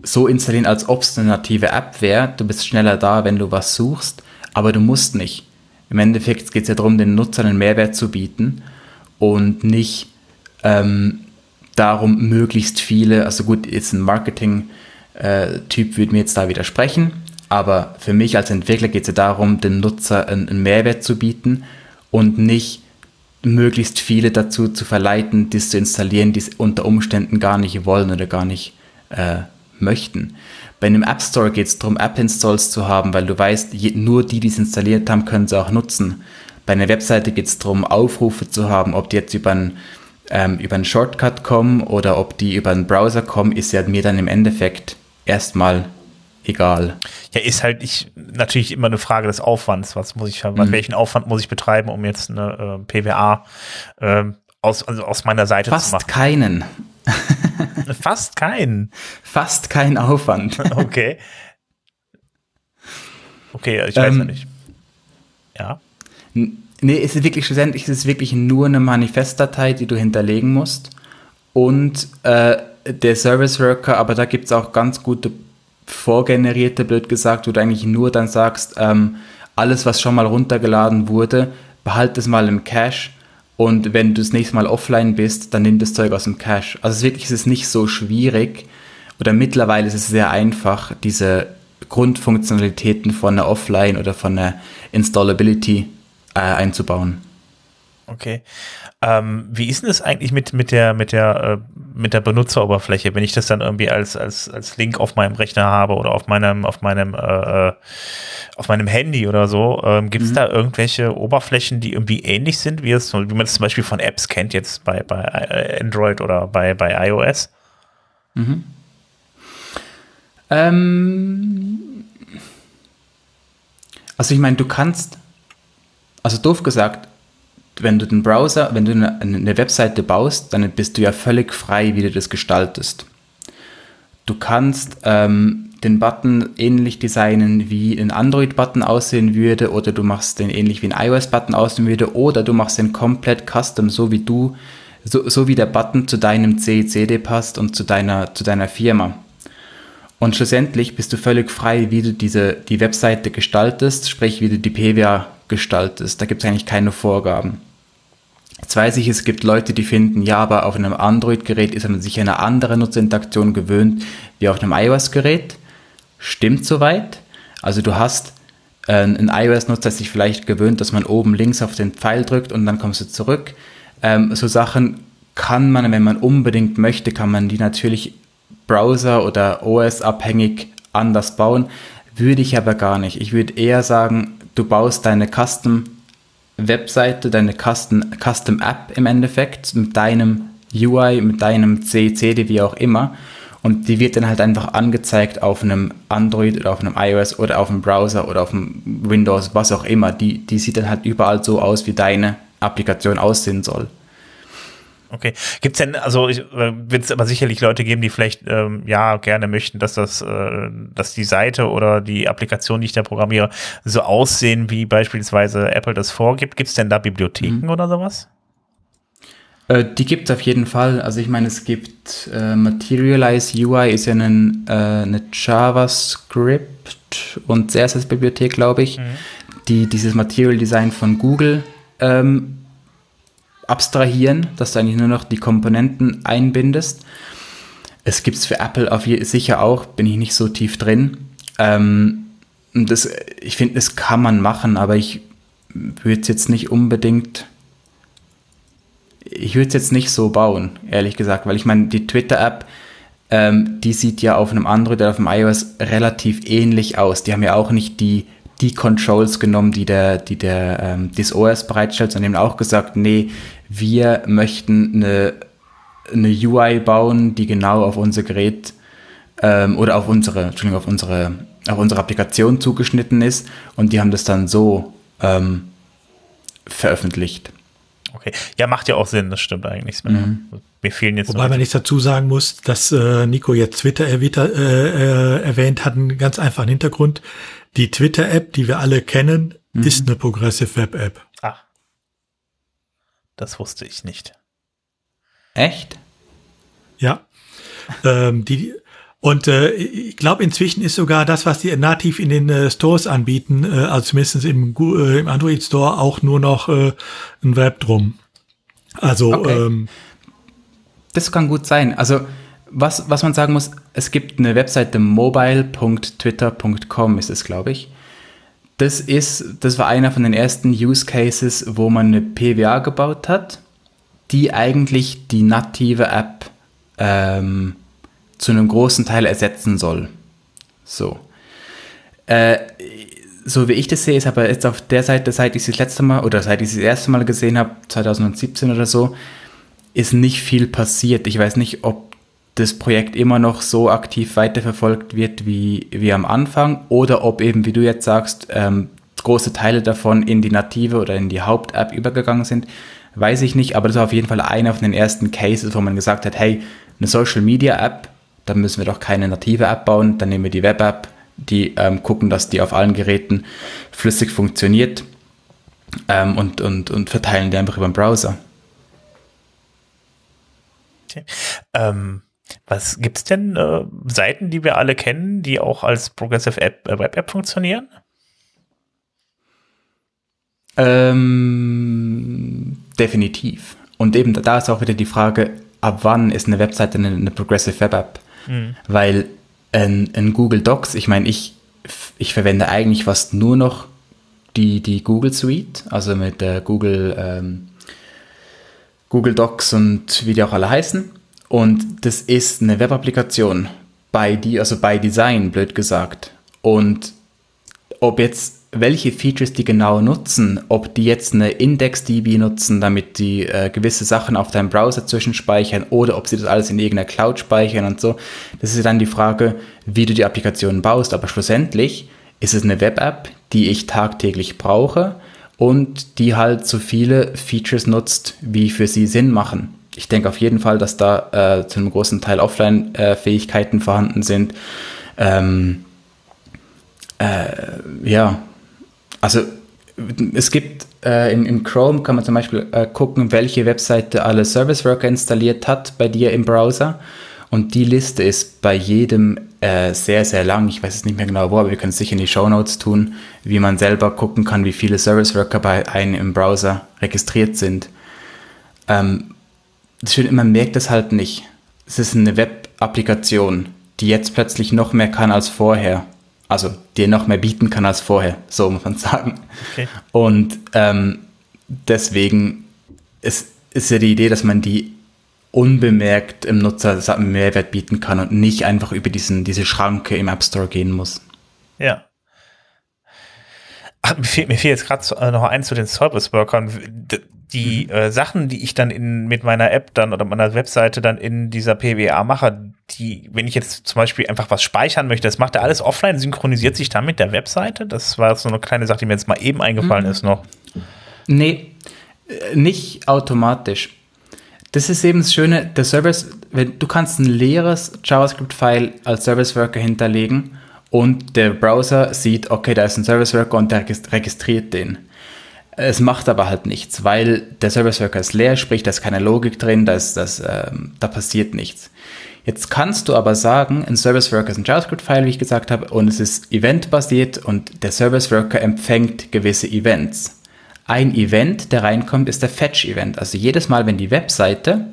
so installieren, als ob es eine native App wäre. Du bist schneller da, wenn du was suchst, aber du musst nicht. Im Endeffekt geht es ja darum, den Nutzern einen Mehrwert zu bieten und nicht ähm, darum, möglichst viele, also gut, jetzt ein Marketing-Typ würde mir jetzt da widersprechen, aber für mich als Entwickler geht es ja darum, den Nutzer einen, Mehrwert zu bieten und nicht möglichst viele dazu zu verleiten, das zu installieren, die es unter Umständen gar nicht wollen oder gar nicht äh, möchten. Bei einem App Store geht es darum, App-Installs zu haben, weil du weißt, nur die, die es installiert haben, können es auch nutzen. Bei einer Webseite geht es darum, Aufrufe zu haben, ob die jetzt über einen, ähm, über einen Shortcut kommen oder ob die über einen Browser kommen, ist ja mir dann im Endeffekt erstmal egal. Ja, ist halt ich, natürlich immer eine Frage des Aufwands. Was muss ich, mhm. welchen Aufwand muss ich betreiben, um jetzt eine äh, PWA äh, aus, also aus meiner Seite Fast zu machen? Fast keinen. Fast keinen. Fast kein Aufwand. okay. Okay, ich weiß ähm, nicht. Ja. Nee, es ist wirklich schlussendlich, es ist wirklich nur eine Manifestdatei, die du hinterlegen musst. Und äh, der Service Worker, aber da gibt es auch ganz gute vorgenerierte, blöd gesagt, wo du eigentlich nur dann sagst, ähm, alles, was schon mal runtergeladen wurde, behalte es mal im Cache und wenn du das nächste Mal offline bist, dann nimm das Zeug aus dem Cache. Also wirklich ist es nicht so schwierig oder mittlerweile ist es sehr einfach, diese Grundfunktionalitäten von einer Offline oder von einer Installability äh, einzubauen. Okay. Ähm, wie ist denn das eigentlich mit, mit der, mit der, äh, mit der Benutzeroberfläche, wenn ich das dann irgendwie als, als, als Link auf meinem Rechner habe oder auf meinem, auf meinem, äh, äh auf meinem Handy oder so? Ähm, Gibt es mhm. da irgendwelche Oberflächen, die irgendwie ähnlich sind, wie, es, wie man es zum Beispiel von Apps kennt, jetzt bei, bei äh, Android oder bei, bei iOS? Mhm. Ähm, also ich meine, du kannst, also doof gesagt, wenn du den Browser, wenn du eine, Webseite baust, dann bist du ja völlig frei, wie du das gestaltest. Du kannst ähm, den Button ähnlich designen, wie ein Android-Button aussehen würde, oder du machst den ähnlich wie ein iOS-Button aussehen würde, oder du machst den komplett custom, so wie du, so, so wie der Button zu deinem CICD passt und zu deiner, zu deiner Firma. Und schlussendlich bist du völlig frei, wie du diese, die Webseite gestaltest, sprich wie du die PWA gestaltest. Da gibt es eigentlich keine Vorgaben. Jetzt weiß ich, es gibt Leute, die finden, ja, aber auf einem Android-Gerät ist man sich eine andere Nutzerinteraktion gewöhnt wie auf einem iOS-Gerät. Stimmt soweit. Also du hast äh, ein iOS-Nutzer sich vielleicht gewöhnt, dass man oben links auf den Pfeil drückt und dann kommst du zurück. Ähm, so Sachen kann man, wenn man unbedingt möchte, kann man die natürlich Browser- oder OS-abhängig anders bauen. Würde ich aber gar nicht. Ich würde eher sagen, du baust deine Custom-Webseite, deine Custom-App im Endeffekt mit deinem UI, mit deinem C, CD, wie auch immer. Und die wird dann halt einfach angezeigt auf einem Android oder auf einem iOS oder auf einem Browser oder auf einem Windows, was auch immer. Die, die sieht dann halt überall so aus, wie deine Applikation aussehen soll. Okay. Gibt's denn, also äh, wird es aber sicherlich Leute geben, die vielleicht ähm, ja gerne möchten, dass das, äh, dass die Seite oder die Applikation, die ich da programmiere, so aussehen, wie beispielsweise Apple das vorgibt. Gibt es denn da Bibliotheken mhm. oder sowas? Äh, die gibt es auf jeden Fall. Also ich meine, es gibt äh, Materialize UI ist ja ein, äh, eine JavaScript und CSS-Bibliothek, glaube ich, mhm. die dieses Material Design von Google ähm, abstrahieren, dass du eigentlich nur noch die Komponenten einbindest. Es gibt es für Apple auf sicher auch, bin ich nicht so tief drin. Ähm, das, ich finde, das kann man machen, aber ich würde es jetzt nicht unbedingt ich würde es jetzt nicht so bauen, ehrlich gesagt, weil ich meine, die Twitter-App, ähm, die sieht ja auf einem Android oder auf dem iOS relativ ähnlich aus. Die haben ja auch nicht die, die Controls genommen, die der, die der ähm, das OS bereitstellt, sondern haben auch gesagt, nee, wir möchten eine, eine UI bauen, die genau auf unser Gerät ähm, oder auf unsere, Entschuldigung, auf unsere, auf unsere Applikation zugeschnitten ist und die haben das dann so ähm, veröffentlicht. Okay, ja, macht ja auch Sinn, das stimmt eigentlich. Mhm. Mir fehlen jetzt. Wobei man nicht dazu sagen muss, dass äh, Nico jetzt Twitter erwähnt, äh, äh, erwähnt hat, einen ganz einfachen Hintergrund. Die Twitter-App, die wir alle kennen, mhm. ist eine Progressive Web-App. Ach. Das wusste ich nicht. Echt? Ja. ähm, die, und äh, ich glaube, inzwischen ist sogar das, was die nativ in den äh, Stores anbieten, äh, also zumindest im, äh, im Android Store, auch nur noch äh, ein Web drum. Also okay. ähm, das kann gut sein. Also was, was man sagen muss, es gibt eine Webseite mobile.twitter.com ist es, glaube ich. Das ist, das war einer von den ersten Use Cases, wo man eine PWA gebaut hat, die eigentlich die native App ähm, zu einem großen Teil ersetzen soll. So. Äh, so wie ich das sehe, ist aber jetzt auf der Seite, seit ich das letzte Mal oder seit ich das erste Mal gesehen habe, 2017 oder so, ist nicht viel passiert. Ich weiß nicht, ob das Projekt immer noch so aktiv weiterverfolgt wird wie, wie am Anfang oder ob eben, wie du jetzt sagst, ähm, große Teile davon in die native oder in die Haupt-App übergegangen sind. Weiß ich nicht, aber das war auf jeden Fall einer von den ersten Cases, wo man gesagt hat, hey, eine Social Media App dann müssen wir doch keine native App bauen, dann nehmen wir die Web-App, die ähm, gucken, dass die auf allen Geräten flüssig funktioniert ähm, und, und, und verteilen die einfach über den Browser. Okay. Ähm, was es denn äh, Seiten, die wir alle kennen, die auch als Progressive App, äh, Web App funktionieren? Ähm, definitiv. Und eben da ist auch wieder die Frage, ab wann ist eine Webseite eine, eine Progressive Web App? Mhm. Weil in, in, Google Docs, ich meine, ich, ich verwende eigentlich fast nur noch die, die Google Suite, also mit der Google, ähm, Google Docs und wie die auch alle heißen. Und das ist eine Web-Applikation bei die, also bei Design, blöd gesagt. Und ob jetzt welche Features die genau nutzen, ob die jetzt eine IndexDB nutzen, damit die äh, gewisse Sachen auf deinem Browser zwischenspeichern oder ob sie das alles in irgendeiner Cloud speichern und so. Das ist dann die Frage, wie du die Applikation baust. Aber schlussendlich ist es eine Web-App, die ich tagtäglich brauche und die halt so viele Features nutzt, wie für sie Sinn machen. Ich denke auf jeden Fall, dass da äh, zu einem großen Teil Offline-Fähigkeiten äh, vorhanden sind. Ähm, äh, ja, also es gibt äh, in, in, Chrome kann man zum Beispiel äh, gucken, welche Webseite alle Service Worker installiert hat bei dir im Browser. Und die Liste ist bei jedem äh, sehr, sehr lang. Ich weiß es nicht mehr genau wo, aber wir können es sicher in die Show Notes tun, wie man selber gucken kann, wie viele Service Worker bei einem im Browser registriert sind. Ähm, das Schöne, man merkt es halt nicht. Es ist eine Web-Applikation, die jetzt plötzlich noch mehr kann als vorher also dir noch mehr bieten kann als vorher, so muss man sagen. Okay. Und ähm, deswegen ist, ist ja die Idee, dass man die unbemerkt im Nutzer Mehrwert bieten kann und nicht einfach über diesen, diese Schranke im App Store gehen muss. Ja. Ach, mir fehlt, mir fehlt jetzt gerade noch eins zu den Service Workern. Die mhm. äh, Sachen, die ich dann in, mit meiner App dann oder meiner Webseite dann in dieser PWA mache, die, wenn ich jetzt zum Beispiel einfach was speichern möchte, das macht er alles offline, synchronisiert sich dann mit der Webseite? Das war so eine kleine Sache, die mir jetzt mal eben eingefallen mhm. ist noch. Nee, äh, nicht automatisch. Das ist eben das Schöne, der Service, wenn, du kannst ein leeres JavaScript-File als Service Worker hinterlegen und der Browser sieht, okay, da ist ein Service Worker und der registriert den. Es macht aber halt nichts, weil der Service Worker ist leer, sprich, da ist keine Logik drin, da, ist, das, ähm, da passiert nichts. Jetzt kannst du aber sagen, ein Service Worker ist ein JavaScript-File, wie ich gesagt habe, und es ist eventbasiert und der Service Worker empfängt gewisse Events ein Event, der reinkommt, ist der Fetch-Event. Also jedes Mal, wenn die Webseite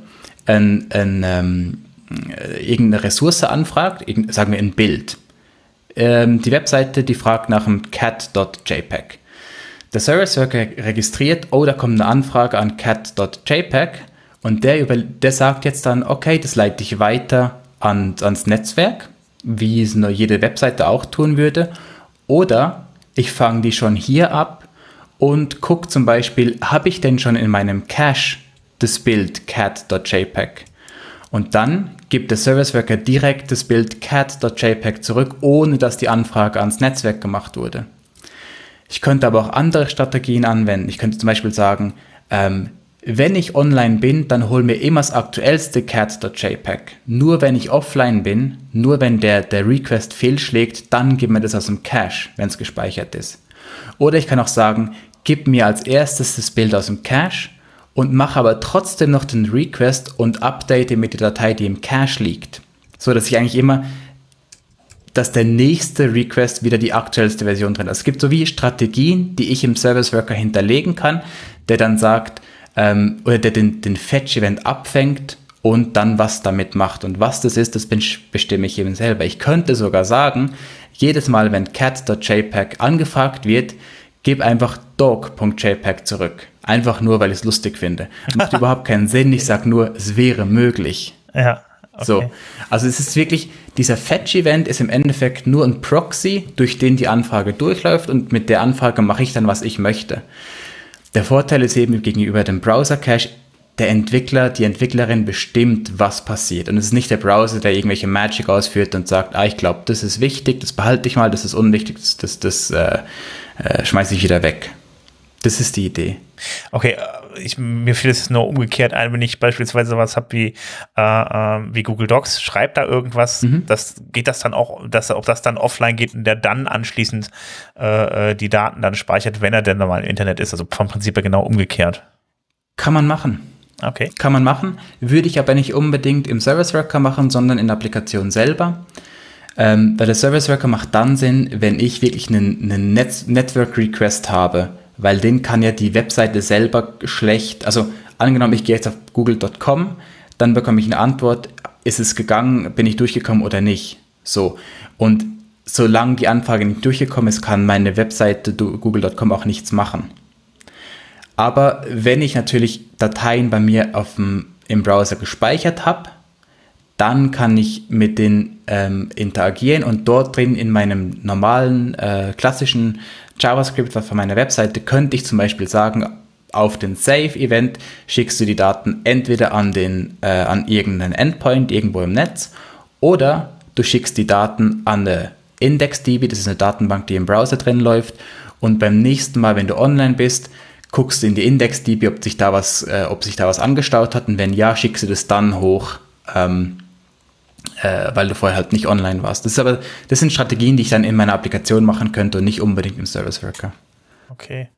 ein, ein, ähm, irgendeine Ressource anfragt, sagen wir ein Bild, ähm, die Webseite, die fragt nach einem cat.jpg. Der Service Worker registriert, oh, da kommt eine Anfrage an cat.jpg und der, über, der sagt jetzt dann, okay, das leite ich weiter an, ans Netzwerk, wie es nur jede Webseite auch tun würde. Oder ich fange die schon hier ab und gucke zum Beispiel, habe ich denn schon in meinem Cache das Bild cat.jpg? Und dann gibt der Service Worker direkt das Bild cat.jpg zurück, ohne dass die Anfrage ans Netzwerk gemacht wurde. Ich könnte aber auch andere Strategien anwenden. Ich könnte zum Beispiel sagen, ähm, wenn ich online bin, dann hol mir immer das aktuellste cat.jpg. Nur wenn ich offline bin, nur wenn der, der Request fehlschlägt, dann gib mir das aus dem Cache, wenn es gespeichert ist. Oder ich kann auch sagen, gib mir als erstes das Bild aus dem Cache und mache aber trotzdem noch den Request und update mit der Datei, die im Cache liegt. So dass ich eigentlich immer, dass der nächste Request wieder die aktuellste Version drin ist. Es gibt so wie Strategien, die ich im Service Worker hinterlegen kann, der dann sagt, ähm, oder der den, den Fetch-Event abfängt und dann was damit macht. Und was das ist, das bestimme ich eben selber. Ich könnte sogar sagen, jedes Mal, wenn cat.jpg angefragt wird, gib einfach dog.jpg zurück. Einfach nur, weil ich es lustig finde. Macht überhaupt keinen Sinn. Ich sage nur, es wäre möglich. Ja. Okay. So. Also es ist wirklich, dieser Fetch-Event ist im Endeffekt nur ein Proxy, durch den die Anfrage durchläuft und mit der Anfrage mache ich dann, was ich möchte. Der Vorteil ist eben gegenüber dem Browser-Cache, der Entwickler, die Entwicklerin bestimmt, was passiert. Und es ist nicht der Browser, der irgendwelche Magic ausführt und sagt, ah, ich glaube, das ist wichtig, das behalte ich mal, das ist unwichtig, das, das, das äh, äh, schmeiße ich wieder weg. Das ist die Idee. Okay, ich, mir fiel es nur umgekehrt ein, wenn ich beispielsweise was habe wie, äh, äh, wie Google Docs, schreibt da irgendwas, mhm. das geht das dann auch, dass ob das dann offline geht und der dann anschließend äh, äh, die Daten dann speichert, wenn er denn normal im Internet ist. Also vom Prinzip her genau umgekehrt. Kann man machen. Okay. Kann man machen, würde ich aber nicht unbedingt im Service Worker machen, sondern in der Applikation selber. Ähm, weil der Service Worker macht dann Sinn, wenn ich wirklich einen, einen Net Network Request habe, weil den kann ja die Webseite selber schlecht, also angenommen, ich gehe jetzt auf google.com, dann bekomme ich eine Antwort, ist es gegangen, bin ich durchgekommen oder nicht. So. Und solange die Anfrage nicht durchgekommen ist, kann meine Webseite google.com auch nichts machen. Aber wenn ich natürlich Dateien bei mir auf dem, im Browser gespeichert habe, dann kann ich mit denen ähm, interagieren und dort drin in meinem normalen, äh, klassischen JavaScript von meiner Webseite könnte ich zum Beispiel sagen, auf den Save-Event schickst du die Daten entweder an, den, äh, an irgendeinen Endpoint irgendwo im Netz oder du schickst die Daten an eine IndexDB, das ist eine Datenbank, die im Browser drin läuft. Und beim nächsten Mal, wenn du online bist, guckst du in die IndexDB, ob sich da was, äh, ob sich da was angestaut hat. Und wenn ja, schickst du das dann hoch, ähm, äh, weil du vorher halt nicht online warst. Das, ist aber, das sind Strategien, die ich dann in meiner Applikation machen könnte und nicht unbedingt im Service Worker. Okay.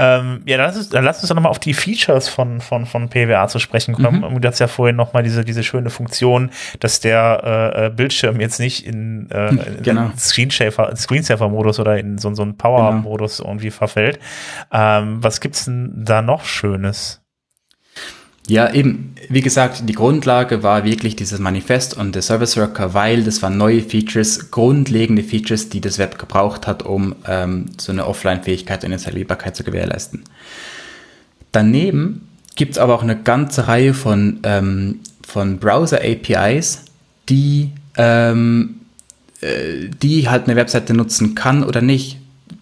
Ähm, ja, dann lass, uns, dann lass uns doch nochmal auf die Features von, von, von PWA zu sprechen kommen. Mhm. Du hast ja vorhin nochmal diese, diese schöne Funktion, dass der äh, äh Bildschirm jetzt nicht in, äh, genau. in Screensaver, Screensaver-Modus oder in so, so einen Power-Modus genau. irgendwie verfällt. Ähm, was gibt's denn da noch Schönes? Ja, eben, wie gesagt, die Grundlage war wirklich dieses Manifest und der Service Worker, weil das waren neue Features, grundlegende Features, die das Web gebraucht hat, um ähm, so eine Offline-Fähigkeit und Installierbarkeit zu gewährleisten. Daneben gibt es aber auch eine ganze Reihe von, ähm, von Browser-APIs, die, ähm, äh, die halt eine Webseite nutzen kann oder nicht.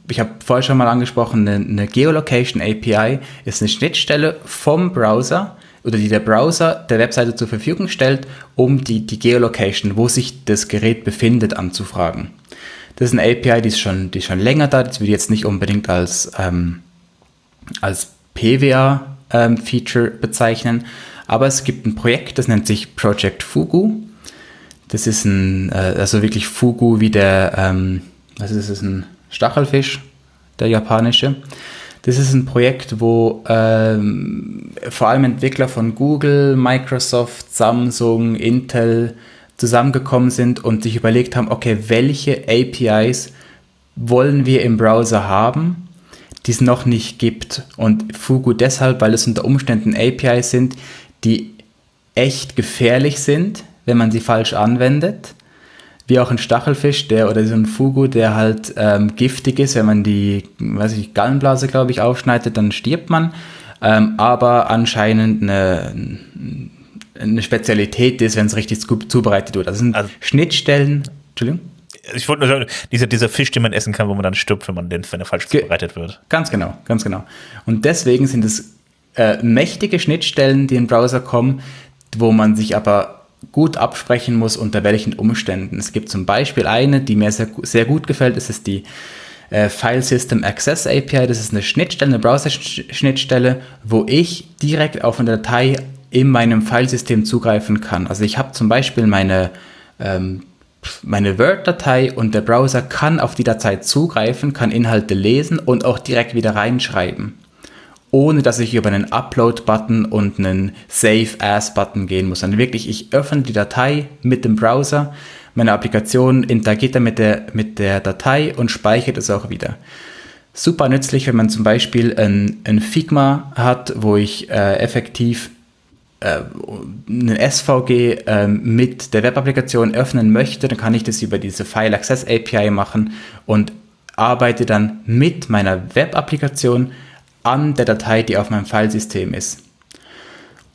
Ich habe vorher schon mal angesprochen, eine, eine Geolocation API ist eine Schnittstelle vom Browser oder die der Browser der Webseite zur Verfügung stellt, um die, die Geolocation, wo sich das Gerät befindet, anzufragen. Das ist eine API, die ist schon, die ist schon länger da, das ich jetzt nicht unbedingt als, ähm, als PWA-Feature ähm, bezeichnen, aber es gibt ein Projekt, das nennt sich Project Fugu. Das ist ein, äh, also wirklich Fugu wie der, ähm, was ist es, ein Stachelfisch, der japanische. Das ist ein Projekt, wo ähm, vor allem Entwickler von Google, Microsoft, Samsung, Intel zusammengekommen sind und sich überlegt haben, okay, welche APIs wollen wir im Browser haben, die es noch nicht gibt. Und Fugu deshalb, weil es unter Umständen APIs sind, die echt gefährlich sind, wenn man sie falsch anwendet wie auch ein Stachelfisch, der oder so ein Fugu, der halt ähm, giftig ist, wenn man die, weiß ich, Gallenblase, glaube ich, aufschneidet, dann stirbt man. Ähm, aber anscheinend eine, eine Spezialität ist, wenn es richtig gut zubereitet wird. Das sind also, Schnittstellen. Entschuldigung? Ich wollte nur sagen, dieser, dieser Fisch, den man essen kann, wo man dann stirbt, wenn man den, wenn er falsch zubereitet wird. Ganz genau, ganz genau. Und deswegen sind es äh, mächtige Schnittstellen, die in den Browser kommen, wo man sich aber gut absprechen muss, unter welchen Umständen. Es gibt zum Beispiel eine, die mir sehr, sehr gut gefällt, das ist die äh, File System Access API. Das ist eine Schnittstelle, eine Browser-Schnittstelle, wo ich direkt auf eine Datei in meinem Filesystem zugreifen kann. Also ich habe zum Beispiel meine, ähm, meine Word-Datei und der Browser kann auf die Datei zugreifen, kann Inhalte lesen und auch direkt wieder reinschreiben ohne dass ich über einen Upload-Button und einen Save-As-Button gehen muss. Sondern wirklich, ich öffne die Datei mit dem Browser, meine Applikation interagiert dann mit der, mit der Datei und speichert es auch wieder. Super nützlich, wenn man zum Beispiel ein, ein Figma hat, wo ich äh, effektiv äh, eine SVG äh, mit der Web-Applikation öffnen möchte, dann kann ich das über diese File Access API machen und arbeite dann mit meiner Web-Applikation an der Datei, die auf meinem Filesystem ist.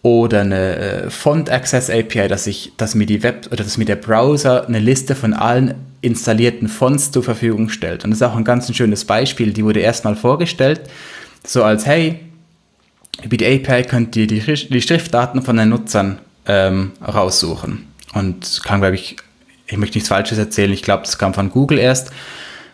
Oder eine äh, Font Access API, dass ich, dass mir die Web oder dass mir der Browser eine Liste von allen installierten Fonts zur Verfügung stellt. Und das ist auch ein ganz schönes Beispiel. Die wurde erstmal vorgestellt, so als hey, über die API könnt ihr die, die Schriftdaten von den Nutzern ähm, raussuchen. Und kann, glaube ich, ich möchte nichts Falsches erzählen, ich glaube, das kam von Google erst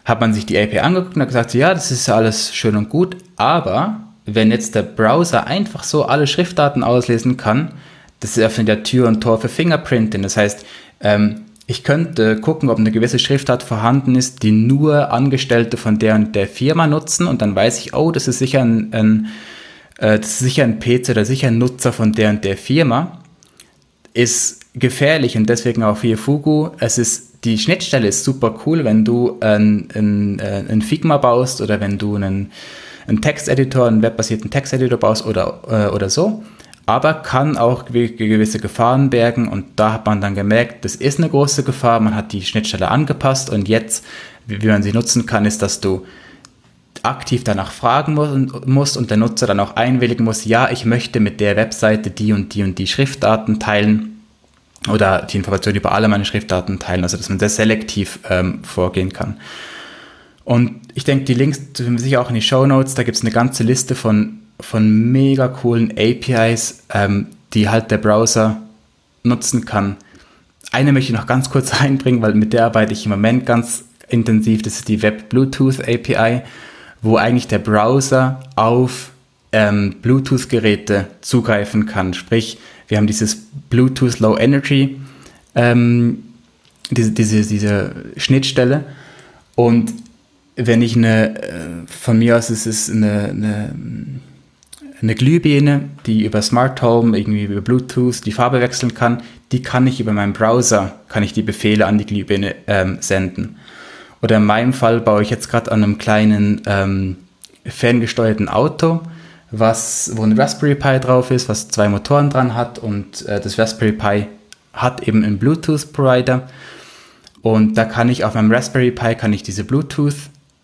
hat man sich die API angeguckt und hat gesagt, ja, das ist alles schön und gut, aber wenn jetzt der Browser einfach so alle Schriftdaten auslesen kann, das öffnet ja Tür und Tor für Fingerprinting. Das heißt, ähm, ich könnte gucken, ob eine gewisse Schriftart vorhanden ist, die nur Angestellte von der und der Firma nutzen und dann weiß ich, oh, das ist sicher ein, ein äh, das ist sicher ein PC oder sicher ein Nutzer von der und der Firma. Ist gefährlich und deswegen auch hier Fugu. Es ist die Schnittstelle ist super cool, wenn du ein, ein, äh, ein Figma baust oder wenn du einen, einen Texteditor, einen webbasierten Texteditor baust oder, äh, oder so. Aber kann auch gewisse Gefahren bergen und da hat man dann gemerkt, das ist eine große Gefahr, man hat die Schnittstelle angepasst und jetzt, wie, man sie nutzen kann, ist, dass du aktiv danach fragen musst und der Nutzer dann auch einwilligen muss, ja, ich möchte mit der Webseite die und die und die Schriftdaten teilen oder die Information über alle meine Schriftdaten teilen, also dass man sehr selektiv ähm, vorgehen kann. Und ich denke, die Links finden sich auch in die Show Notes. Da gibt es eine ganze Liste von, von mega coolen APIs, ähm, die halt der Browser nutzen kann. Eine möchte ich noch ganz kurz einbringen, weil mit der arbeite ich im Moment ganz intensiv. Das ist die Web Bluetooth API, wo eigentlich der Browser auf ähm, Bluetooth-Geräte zugreifen kann. Sprich, wir haben dieses Bluetooth Low Energy, ähm, diese, diese, diese Schnittstelle. Und wenn ich eine, äh, von mir aus ist es eine, eine, eine Glühbirne, die über Smart Home, irgendwie über Bluetooth die Farbe wechseln kann, die kann ich über meinen Browser, kann ich die Befehle an die Glühbirne ähm, senden. Oder in meinem Fall baue ich jetzt gerade an einem kleinen ähm, ferngesteuerten Auto was, wo ein Raspberry Pi drauf ist, was zwei Motoren dran hat und äh, das Raspberry Pi hat eben einen Bluetooth-Provider und da kann ich auf meinem Raspberry Pi kann ich diese Bluetooth,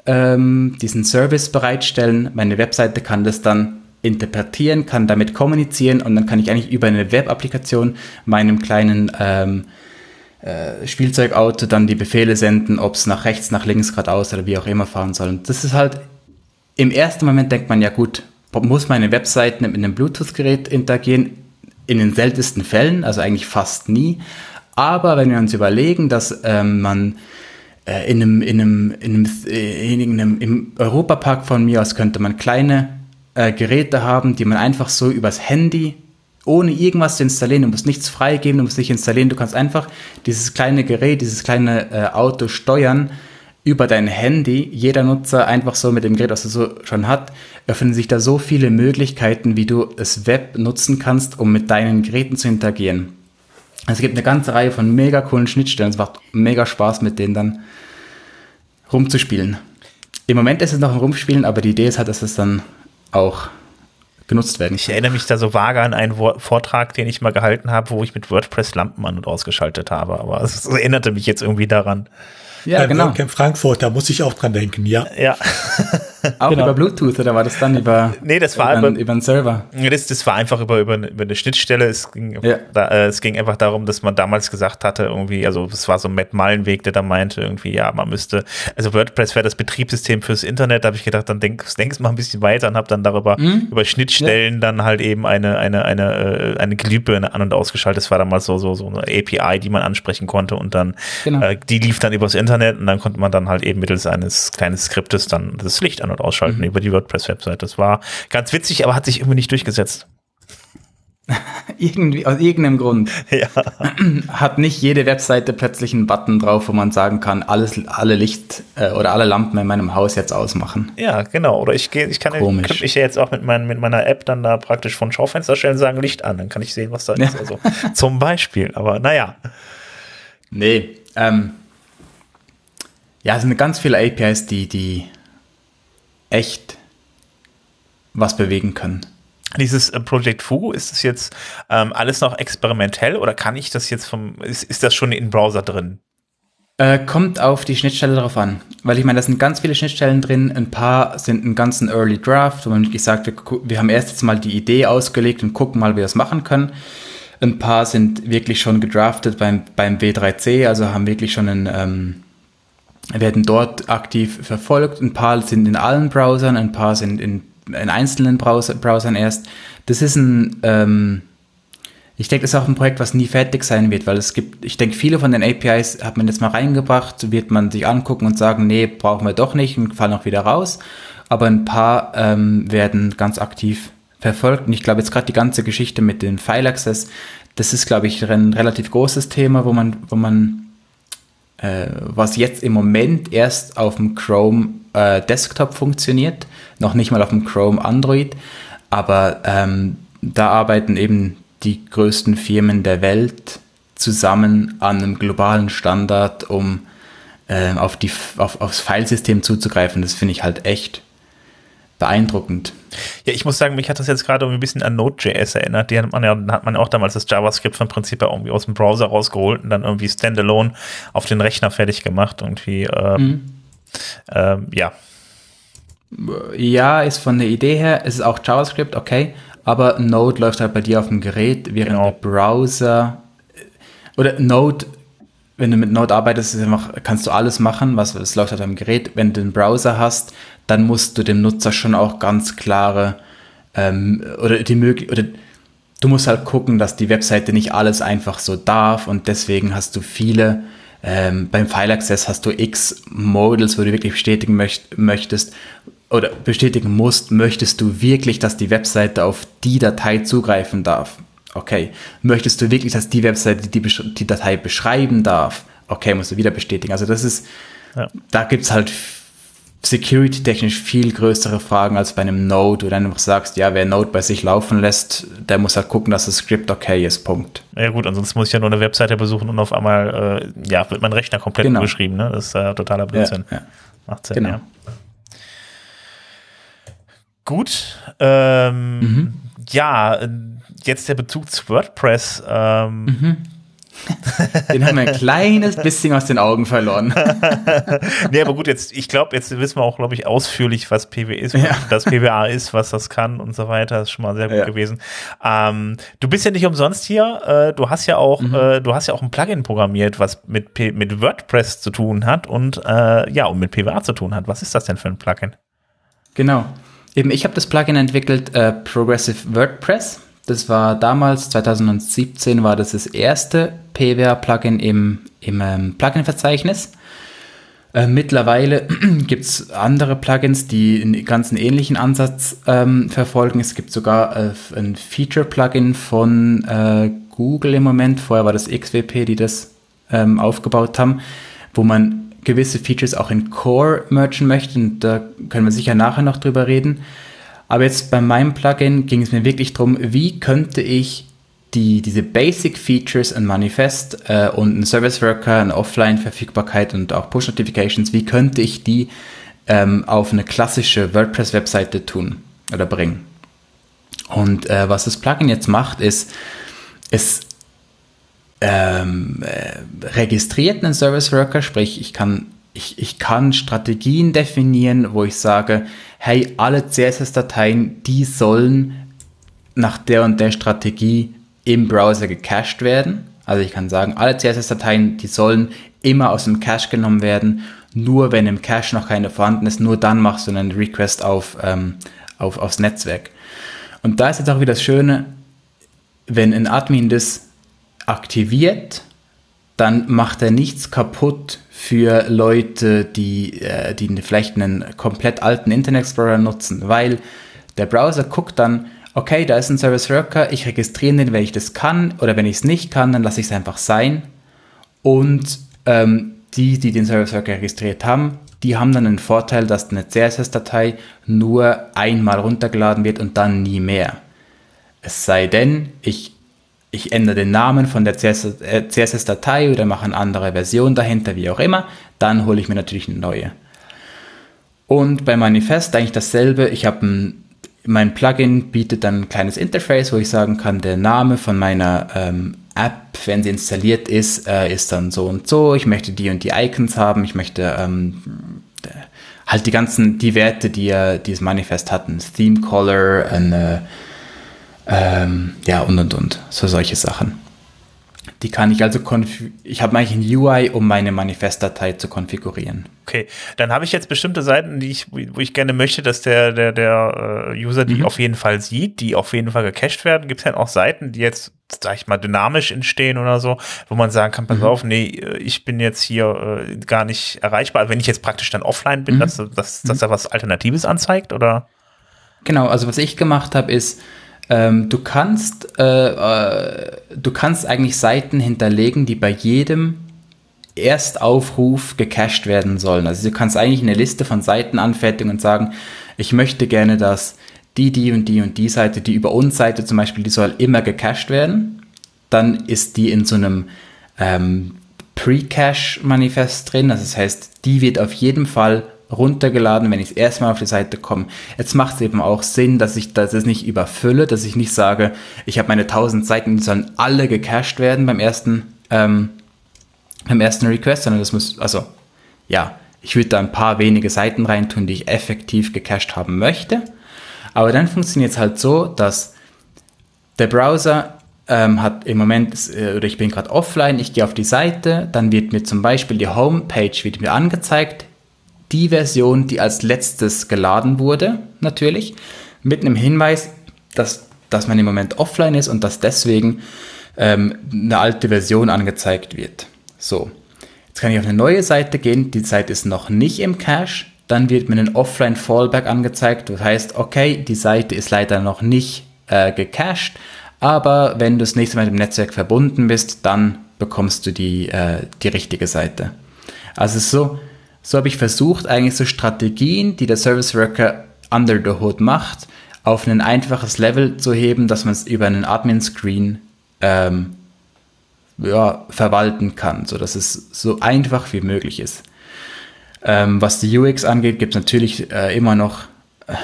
ähm, diesen Service bereitstellen. Meine Webseite kann das dann interpretieren, kann damit kommunizieren und dann kann ich eigentlich über eine Web-Applikation meinem kleinen ähm, äh, Spielzeugauto dann die Befehle senden, ob es nach rechts, nach links, geradeaus oder wie auch immer fahren soll. Und das ist halt, im ersten Moment denkt man ja gut, muss meine Webseite mit einem Bluetooth-Gerät interagieren? In den seltensten Fällen, also eigentlich fast nie. Aber wenn wir uns überlegen, dass ähm, man äh, in einem, in einem, in einem, äh, in einem, im Europapark von mir aus könnte man kleine äh, Geräte haben, die man einfach so übers Handy ohne irgendwas zu installieren. Du musst nichts freigeben, du musst nicht installieren. Du kannst einfach dieses kleine Gerät, dieses kleine äh, Auto steuern über dein Handy. Jeder Nutzer einfach so mit dem Gerät, was er so schon hat, öffnen sich da so viele Möglichkeiten, wie du das Web nutzen kannst, um mit deinen Geräten zu interagieren. Es gibt eine ganze Reihe von mega coolen Schnittstellen. Es macht mega Spaß, mit denen dann rumzuspielen. Im Moment ist es noch ein Rumspielen, aber die Idee ist halt, dass es dann auch genutzt werden. Ich erinnere mich da so vage an einen Vortrag, den ich mal gehalten habe, wo ich mit WordPress Lampen an und ausgeschaltet habe, aber es erinnerte mich jetzt irgendwie daran. Ja, Beim genau. Camp Frankfurt, da muss ich auch dran denken, ja. Ja. auch genau. über Bluetooth oder war das dann über, nee, das war über, über, über einen Server? Das, das war einfach über, über, eine, über eine Schnittstelle. Es ging, ja. da, äh, es ging einfach darum, dass man damals gesagt hatte, irgendwie, also es war so Matt Mallenweg, der da meinte, irgendwie, ja, man müsste, also WordPress wäre das Betriebssystem fürs Internet. Da habe ich gedacht, dann denk, denkst mal ein bisschen weiter und habe dann darüber, mhm. über Schnittstellen ja. dann halt eben eine, eine, eine, äh, eine Glühbirne an- und ausgeschaltet. Das war damals so, so, so eine API, die man ansprechen konnte und dann, genau. äh, die lief dann übers Internet und dann konnte man dann halt eben mittels eines kleinen Skriptes dann das Licht an- und ausschalten mhm. über die WordPress-Website. Das war ganz witzig, aber hat sich irgendwie nicht durchgesetzt. Irgendwie, aus irgendeinem Grund. Ja. Hat nicht jede Webseite plötzlich einen Button drauf, wo man sagen kann, alles, alle Licht äh, oder alle Lampen in meinem Haus jetzt ausmachen. Ja, genau. Oder ich gehe, ich kann Komisch. ich jetzt auch mit, mein, mit meiner App dann da praktisch von Schaufensterstellen sagen, Licht an, dann kann ich sehen, was da ja. ist. Also, zum Beispiel. Aber naja. Nee, ähm, ja, es sind ganz viele APIs, die, die echt was bewegen können. Dieses äh, Project Fugu, ist das jetzt ähm, alles noch experimentell oder kann ich das jetzt vom, ist, ist das schon in Browser drin? Äh, kommt auf die Schnittstelle drauf an. Weil ich meine, da sind ganz viele Schnittstellen drin. Ein paar sind ein ganzen Early Draft, wo man gesagt wir, wir haben erst jetzt mal die Idee ausgelegt und gucken mal, wie wir das machen können. Ein paar sind wirklich schon gedraftet beim, beim W3C, also haben wirklich schon einen, ähm, werden dort aktiv verfolgt. Ein paar sind in allen Browsern, ein paar sind in, in einzelnen Browser, Browsern erst. Das ist ein, ähm, ich denke, das ist auch ein Projekt, was nie fertig sein wird, weil es gibt, ich denke, viele von den APIs hat man jetzt mal reingebracht, wird man sich angucken und sagen, nee, brauchen wir doch nicht und fallen auch wieder raus. Aber ein paar ähm, werden ganz aktiv verfolgt. Und ich glaube, jetzt gerade die ganze Geschichte mit den File Access, das ist, glaube ich, ein relativ großes Thema, wo man, wo man äh, was jetzt im Moment erst auf dem Chrome äh, Desktop funktioniert, noch nicht mal auf dem Chrome Android, aber ähm, da arbeiten eben die größten Firmen der Welt zusammen an einem globalen Standard, um äh, auf die, auf, aufs Filesystem zuzugreifen. Das finde ich halt echt beeindruckend. Ja, ich muss sagen, mich hat das jetzt gerade ein bisschen an Node.js erinnert. Die hat man ja, hat man auch damals das JavaScript vom Prinzip ja irgendwie aus dem Browser rausgeholt und dann irgendwie standalone auf den Rechner fertig gemacht. Irgendwie, äh, mhm. äh, ja. Ja, ist von der Idee her, ist es auch JavaScript, okay, aber Node läuft halt bei dir auf dem Gerät, während genau. der Browser oder Node wenn du mit Node arbeitest, einfach, kannst du alles machen, was es läuft auf deinem Gerät. Wenn du einen Browser hast, dann musst du dem Nutzer schon auch ganz klare ähm, oder die Möglichkeit oder du musst halt gucken, dass die Webseite nicht alles einfach so darf und deswegen hast du viele ähm, beim File Access hast du x Models, wo du wirklich bestätigen möcht möchtest oder bestätigen musst, möchtest du wirklich, dass die Webseite auf die Datei zugreifen darf. Okay. Möchtest du wirklich, dass die Webseite die, die Datei beschreiben darf? Okay, musst du wieder bestätigen. Also das ist, ja. da gibt's halt security-technisch viel größere Fragen als bei einem Node, wo du einfach sagst, ja, wer Node bei sich laufen lässt, der muss halt gucken, dass das Skript okay ist, Punkt. Ja gut, ansonsten muss ich ja nur eine Webseite besuchen und auf einmal, äh, ja, wird mein Rechner komplett genau. umgeschrieben, ne? Das ist äh, totaler Blödsinn. Ja, ja. Macht Sinn, genau. ja. Gut, ähm, mhm. ja, jetzt der Bezug zu WordPress. Ähm, mhm. Den haben wir ein kleines bisschen aus den Augen verloren. nee, aber gut, jetzt, ich glaube, jetzt wissen wir auch, glaube ich, ausführlich, was PW ist, ja. das PWA ist, was das kann und so weiter. Das ist schon mal sehr gut ja. gewesen. Ähm, du bist ja nicht umsonst hier. Äh, du hast ja auch, mhm. äh, du hast ja auch ein Plugin programmiert, was mit, P mit WordPress zu tun hat und äh, ja, und mit PWA zu tun hat. Was ist das denn für ein Plugin? Genau. Eben, ich habe das Plugin entwickelt, äh, Progressive WordPress. Das war damals, 2017, war das das erste PWA-Plugin im, im ähm, Plugin-Verzeichnis. Äh, mittlerweile gibt es andere Plugins, die einen ganz ähnlichen Ansatz ähm, verfolgen. Es gibt sogar äh, ein Feature-Plugin von äh, Google im Moment. Vorher war das XWP, die das ähm, aufgebaut haben, wo man gewisse Features auch in Core mergen möchte. Und da können wir sicher nachher noch drüber reden. Aber jetzt bei meinem Plugin ging es mir wirklich darum, wie könnte ich die, diese Basic Features, ein Manifest äh, und ein Service Worker, eine Offline-Verfügbarkeit und auch Push-Notifications, wie könnte ich die ähm, auf eine klassische WordPress-Webseite tun oder bringen? Und äh, was das Plugin jetzt macht, ist, es ähm, äh, registriert einen Service Worker, sprich, ich kann, ich, ich kann Strategien definieren, wo ich sage, hey, alle CSS-Dateien, die sollen nach der und der Strategie im Browser gecached werden. Also ich kann sagen, alle CSS-Dateien, die sollen immer aus dem Cache genommen werden. Nur wenn im Cache noch keine vorhanden ist, nur dann machst du einen Request auf, ähm, auf, aufs Netzwerk. Und da ist jetzt auch wieder das Schöne, wenn ein Admin das aktiviert, dann macht er nichts kaputt für Leute, die, äh, die vielleicht einen komplett alten Internet Explorer nutzen, weil der Browser guckt dann, okay, da ist ein Service Worker, ich registriere den, wenn ich das kann oder wenn ich es nicht kann, dann lasse ich es einfach sein. Und ähm, die, die den Service Worker registriert haben, die haben dann einen Vorteil, dass eine CSS-Datei nur einmal runtergeladen wird und dann nie mehr. Es sei denn, ich, ich ändere den Namen von der CSS-Datei äh, oder mache eine andere Version dahinter, wie auch immer, dann hole ich mir natürlich eine neue. Und bei Manifest eigentlich dasselbe. Ich habe ein mein Plugin bietet dann ein kleines Interface, wo ich sagen kann, der Name von meiner ähm, App, wenn sie installiert ist, äh, ist dann so und so. Ich möchte die und die Icons haben. Ich möchte ähm, halt die ganzen, die Werte, die ja dieses Manifest hat, ein Theme Color, eine, ähm, ja und und und, so solche Sachen. Die kann ich also ich habe eigentlich ein UI, um meine Manifestdatei zu konfigurieren. Okay, dann habe ich jetzt bestimmte Seiten, die ich, wo ich gerne möchte, dass der der der äh, User die mhm. auf jeden Fall sieht, die auf jeden Fall gecached werden. Gibt es dann auch Seiten, die jetzt sag ich mal dynamisch entstehen oder so, wo man sagen kann, pass mhm. auf, nee, ich bin jetzt hier äh, gar nicht erreichbar. Wenn ich jetzt praktisch dann offline bin, mhm. dass, dass, dass mhm. er was Alternatives anzeigt oder? Genau, also was ich gemacht habe ist ähm, du kannst, äh, äh, du kannst eigentlich Seiten hinterlegen, die bei jedem Erstaufruf gecached werden sollen. Also du kannst eigentlich eine Liste von Seiten anfertigen und sagen, ich möchte gerne, dass die, die und die und die Seite, die über uns Seite zum Beispiel, die soll immer gecached werden. Dann ist die in so einem ähm, Pre-Cache-Manifest drin. Also das heißt, die wird auf jeden Fall runtergeladen, wenn ich das erste Mal auf die Seite komme. Jetzt macht es eben auch Sinn, dass ich das nicht überfülle, dass ich nicht sage, ich habe meine 1000 Seiten, die sollen alle gecached werden beim ersten, ähm, beim ersten Request, sondern das muss, also ja, ich würde da ein paar wenige Seiten reintun, die ich effektiv gecached haben möchte. Aber dann funktioniert es halt so, dass der Browser ähm, hat im Moment, äh, oder ich bin gerade offline, ich gehe auf die Seite, dann wird mir zum Beispiel die Homepage wird mir angezeigt, die Version, die als letztes geladen wurde, natürlich, mit einem Hinweis, dass, dass man im Moment offline ist und dass deswegen ähm, eine alte Version angezeigt wird. So, jetzt kann ich auf eine neue Seite gehen, die Seite ist noch nicht im Cache, dann wird mir ein Offline-Fallback angezeigt, das heißt, okay, die Seite ist leider noch nicht äh, gecached, aber wenn du das nächste Mal mit dem Netzwerk verbunden bist, dann bekommst du die, äh, die richtige Seite. Also es ist so, so habe ich versucht, eigentlich so Strategien, die der Service Worker under the hood macht, auf ein einfaches Level zu heben, dass man es über einen Admin-Screen ähm, ja, verwalten kann, sodass es so einfach wie möglich ist. Ähm, was die UX angeht, gibt es natürlich äh, immer noch äh,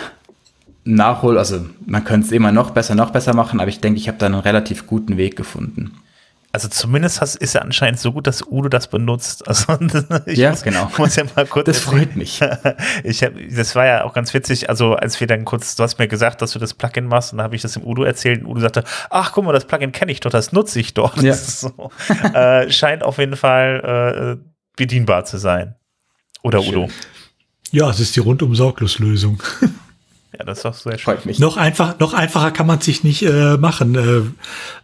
Nachhol, also man könnte es immer noch besser, noch besser machen, aber ich denke, ich habe da einen relativ guten Weg gefunden. Also zumindest hast, ist er anscheinend so gut, dass Udo das benutzt. Also ich ja, muss, genau. Muss ja mal kurz. Das freut mich. ich hab, das war ja auch ganz witzig. Also als wir dann kurz, du hast mir gesagt, dass du das Plugin machst, und dann habe ich das dem Udo erzählt. Und Udo sagte, ach guck mal, das Plugin kenne ich doch, das nutze ich doch. Ja. So. äh, scheint auf jeden Fall äh, bedienbar zu sein. Oder Schön. Udo? Ja, es ist die rundum sorglos Lösung. Ja, das ist doch sehr schön. Mich. Noch, einfach, noch einfacher kann man sich nicht äh, machen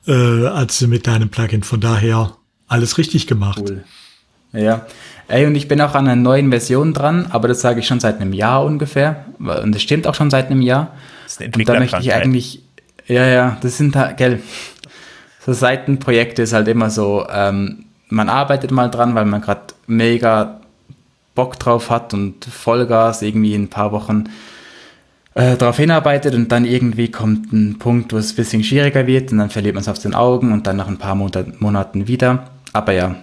äh, äh, als mit deinem Plugin. Von daher alles richtig gemacht. Cool. Ja. Ey, und ich bin auch an einer neuen Version dran, aber das sage ich schon seit einem Jahr ungefähr. Und das stimmt auch schon seit einem Jahr. Das ist eine und da möchte ich eigentlich, ja, ja, das sind halt, gell, so Seitenprojekte ist halt immer so, ähm, man arbeitet mal dran, weil man gerade mega Bock drauf hat und Vollgas irgendwie in ein paar Wochen äh, darauf hinarbeitet und dann irgendwie kommt ein Punkt, wo es ein bisschen schwieriger wird und dann verliert man es aus den Augen und dann nach ein paar Monat, Monaten wieder. Aber ja,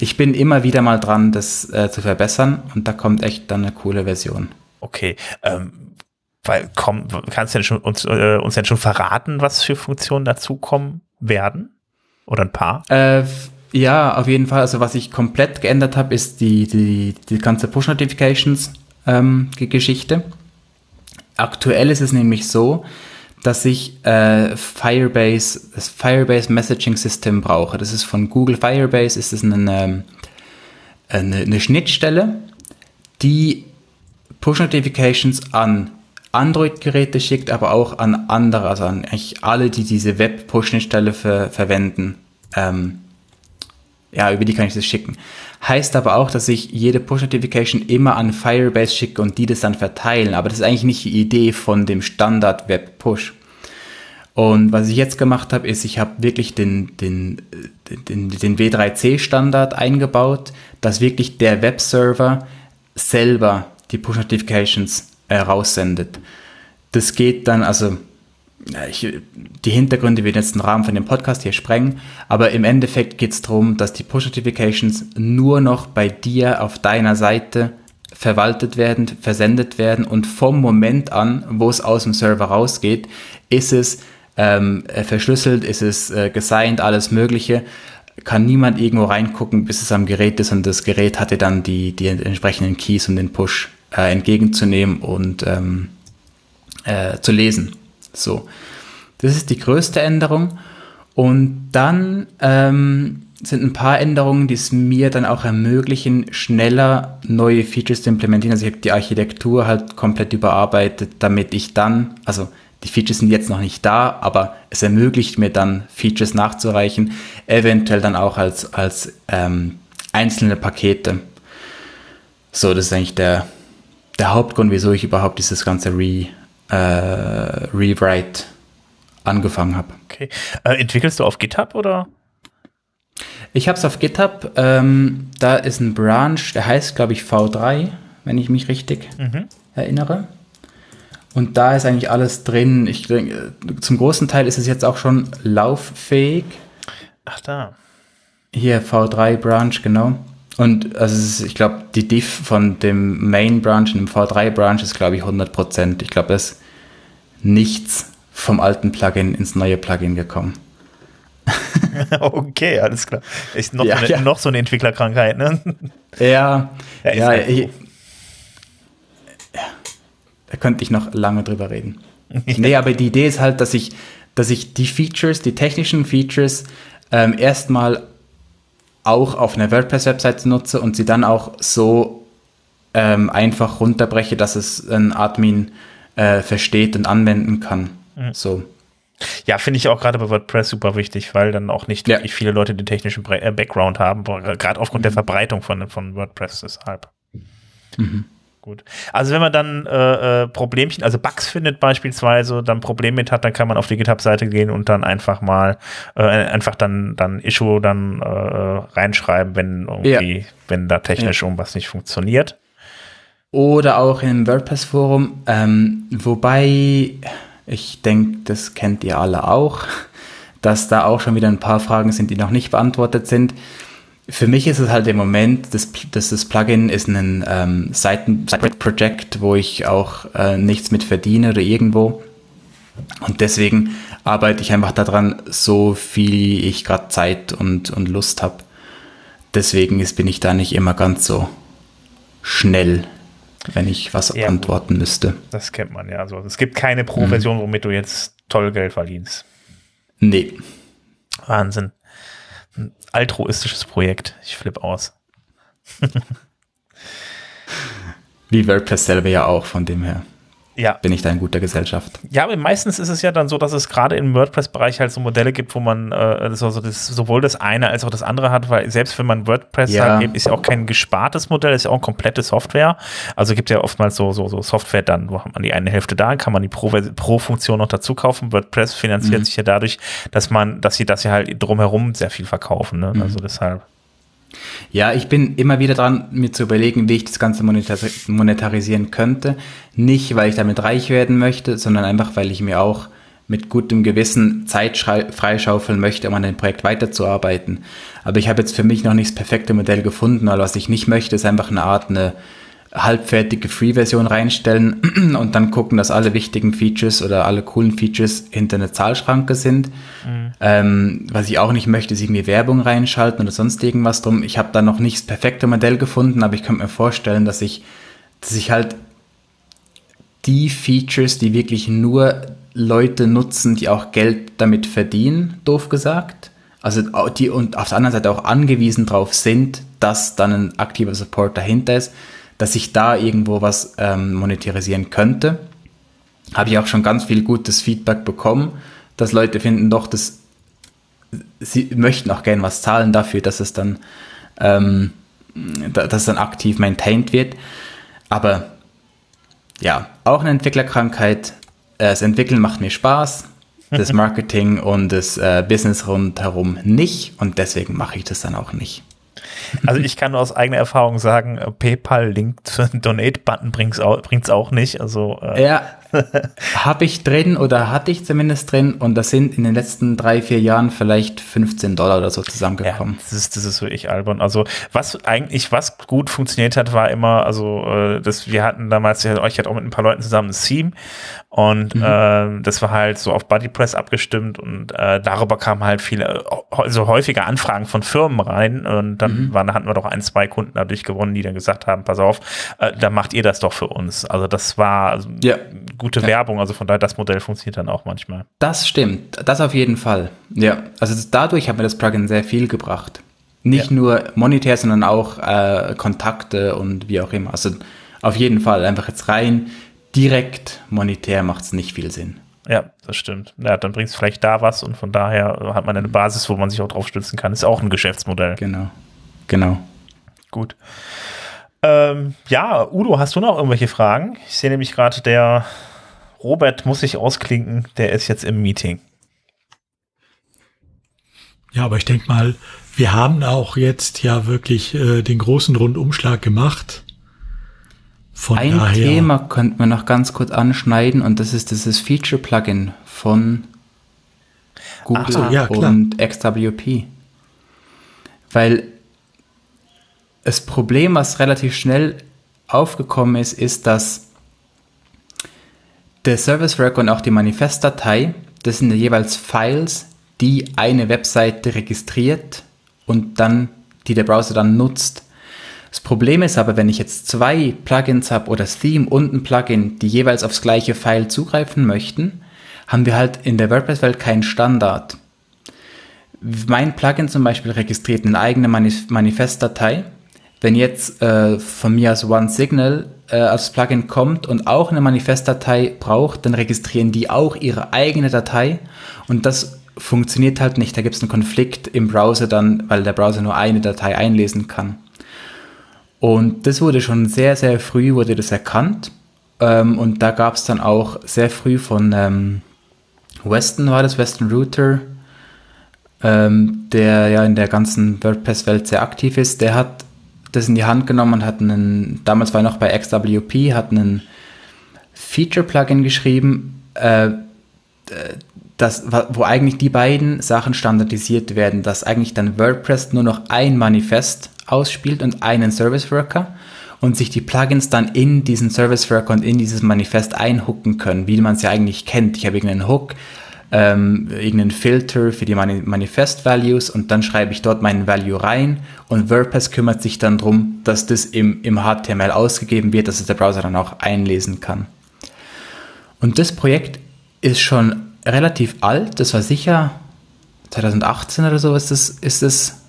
ich bin immer wieder mal dran, das äh, zu verbessern und da kommt echt dann eine coole Version. Okay, ähm, weil komm, kannst du denn schon, uns, äh, uns denn schon verraten, was für Funktionen dazukommen werden? Oder ein paar? Äh, ja, auf jeden Fall. Also was ich komplett geändert habe, ist die, die, die ganze Push-Notifications-Geschichte. Ähm, Aktuell ist es nämlich so, dass ich äh, Firebase, das Firebase Messaging System brauche. Das ist von Google Firebase, ist es eine, eine, eine Schnittstelle, die Push-Notifications an Android-Geräte schickt, aber auch an andere, also an eigentlich alle, die diese Web-Push-Schnittstelle ver verwenden. Ähm, ja, über die kann ich das schicken. Heißt aber auch, dass ich jede Push-Notification immer an Firebase schicke und die das dann verteilen. Aber das ist eigentlich nicht die Idee von dem Standard-Web-Push. Und was ich jetzt gemacht habe, ist, ich habe wirklich den, den, den, den W3C-Standard eingebaut, dass wirklich der Webserver selber die Push-Notifications äh, raussendet. Das geht dann, also ich, die Hintergründe werden jetzt den Rahmen von dem Podcast hier sprengen, aber im Endeffekt geht es darum, dass die Push-Notifications nur noch bei dir auf deiner Seite verwaltet werden, versendet werden und vom Moment an, wo es aus dem Server rausgeht, ist es ähm, verschlüsselt, ist es äh, gesigned, alles Mögliche. Kann niemand irgendwo reingucken, bis es am Gerät ist und das Gerät hatte dann die, die entsprechenden Keys, um den Push äh, entgegenzunehmen und ähm, äh, zu lesen. So, das ist die größte Änderung. Und dann ähm, sind ein paar Änderungen, die es mir dann auch ermöglichen, schneller neue Features zu implementieren. Also ich habe die Architektur halt komplett überarbeitet, damit ich dann, also die Features sind jetzt noch nicht da, aber es ermöglicht mir dann, Features nachzureichen, eventuell dann auch als, als ähm, einzelne Pakete. So, das ist eigentlich der, der Hauptgrund, wieso ich überhaupt dieses ganze Re, äh, Rewrite angefangen habe. Okay. Äh, entwickelst du auf GitHub oder? Ich habe es auf GitHub. Ähm, da ist ein Branch, der heißt, glaube ich, V3, wenn ich mich richtig mhm. erinnere. Und da ist eigentlich alles drin. Ich denke, zum großen Teil ist es jetzt auch schon lauffähig. Ach da. Hier V3 Branch, genau. Und also ist, ich glaube, die Diff von dem Main Branch und dem V3 Branch ist, glaube ich, 100%. Ich glaube, da ist nichts vom alten Plugin ins neue Plugin gekommen. okay, alles klar. Ist noch, ja, so, eine, ja. noch so eine Entwicklerkrankheit, ne? Ja, ja, ja, halt ich, da könnte ich noch lange drüber reden. nee, aber die Idee ist halt, dass ich, dass ich die Features, die technischen Features ähm, erstmal auch auf einer WordPress-Webseite nutze und sie dann auch so ähm, einfach runterbreche, dass es ein Admin äh, versteht und anwenden kann. Mhm. So. Ja, finde ich auch gerade bei WordPress super wichtig, weil dann auch nicht ja. wirklich viele Leute den technischen äh, Background haben, gerade aufgrund mhm. der Verbreitung von, von WordPress deshalb. Mhm. Gut. Also wenn man dann äh, äh, Problemchen, also Bugs findet beispielsweise, dann Problem mit hat, dann kann man auf die GitHub-Seite gehen und dann einfach mal äh, einfach dann dann Issue dann äh, reinschreiben, wenn irgendwie, ja. wenn da technisch ja. irgendwas nicht funktioniert. Oder auch im WordPress-Forum, ähm, wobei ich denke, das kennt ihr alle auch, dass da auch schon wieder ein paar Fragen sind, die noch nicht beantwortet sind. Für mich ist es halt im Moment, dass das, das Plugin ist ein ähm, Seiten-Projekt, wo ich auch äh, nichts mit verdiene oder irgendwo. Und deswegen arbeite ich einfach daran, so viel ich gerade Zeit und, und Lust habe. Deswegen ist, bin ich da nicht immer ganz so schnell, wenn ich was ja, antworten müsste. Das kennt man ja. Also es gibt keine Pro-Version, mhm. womit du jetzt toll Geld verdienst. Nee. Wahnsinn. Ein altruistisches Projekt. Ich flippe aus. Wie WordPress selber ja auch, von dem her ja. bin ich da in guter Gesellschaft. Ja, aber meistens ist es ja dann so, dass es gerade im WordPress-Bereich halt so Modelle gibt, wo man äh, so, so das, sowohl das eine als auch das andere hat, weil selbst wenn man WordPress ja. hat, ist ja auch kein gespartes Modell, ist ja auch eine komplette Software. Also gibt ja oftmals so, so, so Software dann, wo hat man die eine Hälfte da, kann man die Pro-Funktion noch dazu kaufen. WordPress finanziert mhm. sich ja dadurch, dass man, dass sie das ja halt drumherum sehr viel verkaufen. Ne? Mhm. Also deshalb. Ja, ich bin immer wieder dran, mir zu überlegen, wie ich das Ganze monetarisieren könnte. Nicht, weil ich damit reich werden möchte, sondern einfach, weil ich mir auch mit gutem Gewissen Zeit freischaufeln möchte, um an dem Projekt weiterzuarbeiten. Aber ich habe jetzt für mich noch nicht das perfekte Modell gefunden, weil was ich nicht möchte, ist einfach eine Art, eine halbfertige Free-Version reinstellen und dann gucken, dass alle wichtigen Features oder alle coolen Features hinter einer Zahlschranke sind. Mhm. Ähm, was ich auch nicht möchte, ist irgendwie Werbung reinschalten oder sonst irgendwas drum. Ich habe da noch nicht das perfekte Modell gefunden, aber ich könnte mir vorstellen, dass ich, dass ich halt die Features, die wirklich nur Leute nutzen, die auch Geld damit verdienen, doof gesagt, also die und auf der anderen Seite auch angewiesen drauf sind, dass dann ein aktiver Support dahinter ist, dass ich da irgendwo was ähm, monetarisieren könnte. Habe ich auch schon ganz viel gutes Feedback bekommen, dass Leute finden, doch, dass sie möchten auch gerne was zahlen dafür, dass es dann, ähm, dass dann aktiv maintained wird. Aber ja, auch eine Entwicklerkrankheit. Äh, das Entwickeln macht mir Spaß, das Marketing und das äh, Business rundherum nicht und deswegen mache ich das dann auch nicht. Also ich kann nur aus eigener Erfahrung sagen, äh, PayPal-Link zu Donate-Button bringt es auch, auch nicht. Also, äh. Ja, habe ich drin oder hatte ich zumindest drin und das sind in den letzten drei, vier Jahren vielleicht 15 Dollar oder so zusammengekommen. Ja, das ist, das ist wirklich albern. Also was eigentlich, was gut funktioniert hat, war immer, also äh, das, wir hatten damals, ich hatte auch mit ein paar Leuten zusammen ein Theme und mhm. äh, das war halt so auf BuddyPress abgestimmt und äh, darüber kamen halt viele, also häufige Anfragen von Firmen rein und dann mhm. waren, hatten wir doch ein, zwei Kunden dadurch gewonnen, die dann gesagt haben, pass auf, äh, da macht ihr das doch für uns. Also das war also ja. Gute ja. Werbung, also von daher das Modell funktioniert dann auch manchmal. Das stimmt, das auf jeden Fall. Ja, also dadurch hat mir das Plugin sehr viel gebracht. Nicht ja. nur monetär, sondern auch äh, Kontakte und wie auch immer. Also auf jeden Fall einfach jetzt rein direkt monetär macht es nicht viel Sinn. Ja, das stimmt. Ja, dann bringt es vielleicht da was und von daher hat man eine Basis, wo man sich auch drauf stützen kann. Ist auch ein Geschäftsmodell. Genau. Genau. Gut. Ähm, ja, Udo, hast du noch irgendwelche Fragen? Ich sehe nämlich gerade, der Robert muss sich ausklinken, der ist jetzt im Meeting. Ja, aber ich denke mal, wir haben auch jetzt ja wirklich äh, den großen Rundumschlag gemacht. Von Ein daher, Thema könnten wir noch ganz kurz anschneiden und das ist dieses Feature-Plugin von Google so, ja, und XWP. Weil das Problem, was relativ schnell aufgekommen ist, ist, dass der Service Worker und auch die Manifestdatei, das sind jeweils Files, die eine Webseite registriert und dann, die der Browser dann nutzt. Das Problem ist aber, wenn ich jetzt zwei Plugins habe oder Theme und ein Plugin, die jeweils aufs gleiche File zugreifen möchten, haben wir halt in der WordPress-Welt keinen Standard. Mein Plugin zum Beispiel registriert eine eigene Manif Manifestdatei. Wenn jetzt äh, von mir aus OneSignal äh, als Plugin kommt und auch eine Manifestdatei braucht, dann registrieren die auch ihre eigene Datei und das funktioniert halt nicht. Da gibt es einen Konflikt im Browser dann, weil der Browser nur eine Datei einlesen kann. Und das wurde schon sehr, sehr früh wurde das erkannt. Ähm, und da gab es dann auch sehr früh von ähm, Weston, war das Weston Router, ähm, der ja in der ganzen WordPress-Welt sehr aktiv ist, der hat das in die Hand genommen und hat einen, damals war er noch bei XWP, hat einen Feature-Plugin geschrieben, äh, das, wo eigentlich die beiden Sachen standardisiert werden, dass eigentlich dann WordPress nur noch ein Manifest ausspielt und einen Service Worker und sich die Plugins dann in diesen Service Worker und in dieses Manifest einhooken können, wie man es ja eigentlich kennt. Ich habe irgendeinen Hook, ähm, irgendeinen Filter für die Mani Manifest Values und dann schreibe ich dort meinen Value rein und WordPress kümmert sich dann darum, dass das im, im HTML ausgegeben wird, dass es der Browser dann auch einlesen kann. Und das Projekt ist schon relativ alt, das war sicher 2018 oder so ist es, ist es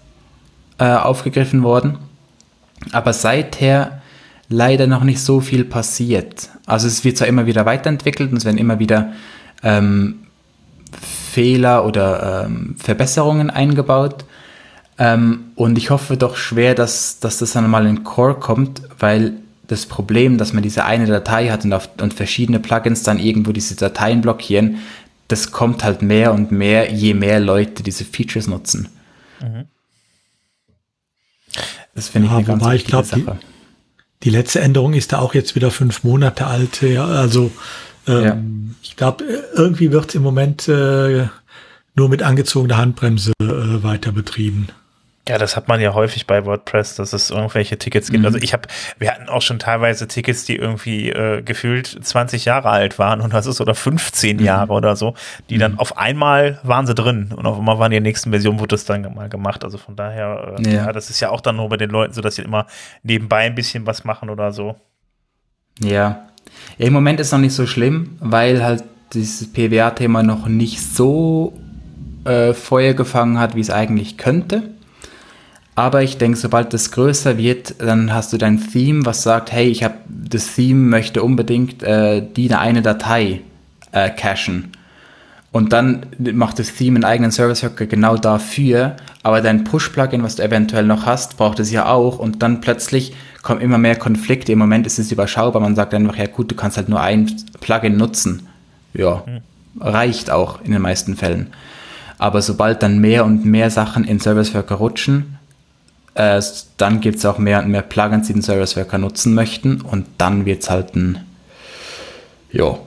äh, aufgegriffen worden. Aber seither leider noch nicht so viel passiert. Also es wird zwar immer wieder weiterentwickelt und es werden immer wieder ähm, Fehler oder ähm, Verbesserungen eingebaut. Ähm, und ich hoffe doch schwer, dass, dass das dann mal in Core kommt, weil das Problem, dass man diese eine Datei hat und, auf, und verschiedene Plugins dann irgendwo diese Dateien blockieren, das kommt halt mehr und mehr, je mehr Leute diese Features nutzen. Mhm. Das finde ich ja, eine ganz ich glaube, die, die, letzte Änderung ist da auch jetzt wieder fünf Monate alt. Also ähm, ja. ich glaube, irgendwie wird es im Moment äh, nur mit angezogener Handbremse äh, weiter betrieben. Ja, das hat man ja häufig bei WordPress, dass es irgendwelche Tickets gibt. Mhm. Also ich habe, wir hatten auch schon teilweise Tickets, die irgendwie äh, gefühlt 20 Jahre alt waren und das ist oder 15 mhm. Jahre oder so, die mhm. dann auf einmal waren sie drin und auf einmal waren die nächsten Version, wurde das dann mal gemacht. Also von daher, äh, ja. ja. das ist ja auch dann nur bei den Leuten so, dass sie immer nebenbei ein bisschen was machen oder so. Ja. Ja Im Moment ist noch nicht so schlimm, weil halt dieses PWA-Thema noch nicht so äh, Feuer gefangen hat, wie es eigentlich könnte. Aber ich denke, sobald das größer wird, dann hast du dein Theme, was sagt, hey, ich habe das Theme möchte unbedingt äh, die eine Datei äh, cachen. Und dann macht das Theme einen eigenen Service Worker genau dafür, aber dein Push-Plugin, was du eventuell noch hast, braucht es ja auch und dann plötzlich kommen immer mehr Konflikte. Im Moment ist es überschaubar, man sagt einfach, ja gut, du kannst halt nur ein Plugin nutzen. Ja, reicht auch in den meisten Fällen. Aber sobald dann mehr und mehr Sachen in Service Worker rutschen, äh, dann gibt es auch mehr und mehr Plugins, die den Service Worker nutzen möchten und dann wird es halt ein, ja,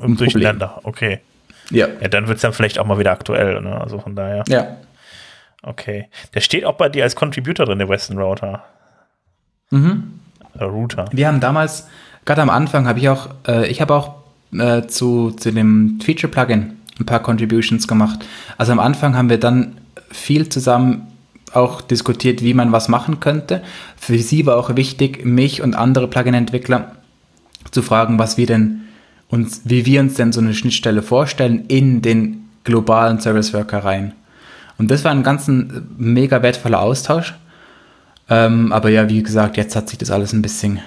ein Durcheinander, okay. Ja. Ja, dann wird es dann vielleicht auch mal wieder aktuell, ne? Also von daher. Ja. Okay. Der steht auch bei dir als Contributor drin, der Western Router. Mhm. Äh, Router. Wir haben damals, gerade am Anfang habe ich auch, äh, ich habe auch äh, zu, zu dem Feature-Plugin ein paar Contributions gemacht. Also am Anfang haben wir dann viel zusammen auch diskutiert, wie man was machen könnte. Für sie war auch wichtig, mich und andere Plugin-Entwickler zu fragen, was wir denn uns, wie wir uns denn so eine Schnittstelle vorstellen in den globalen Service Worker rein. Und das war ein ganz mega wertvoller Austausch. Ähm, aber ja, wie gesagt, jetzt hat sich das alles ein bisschen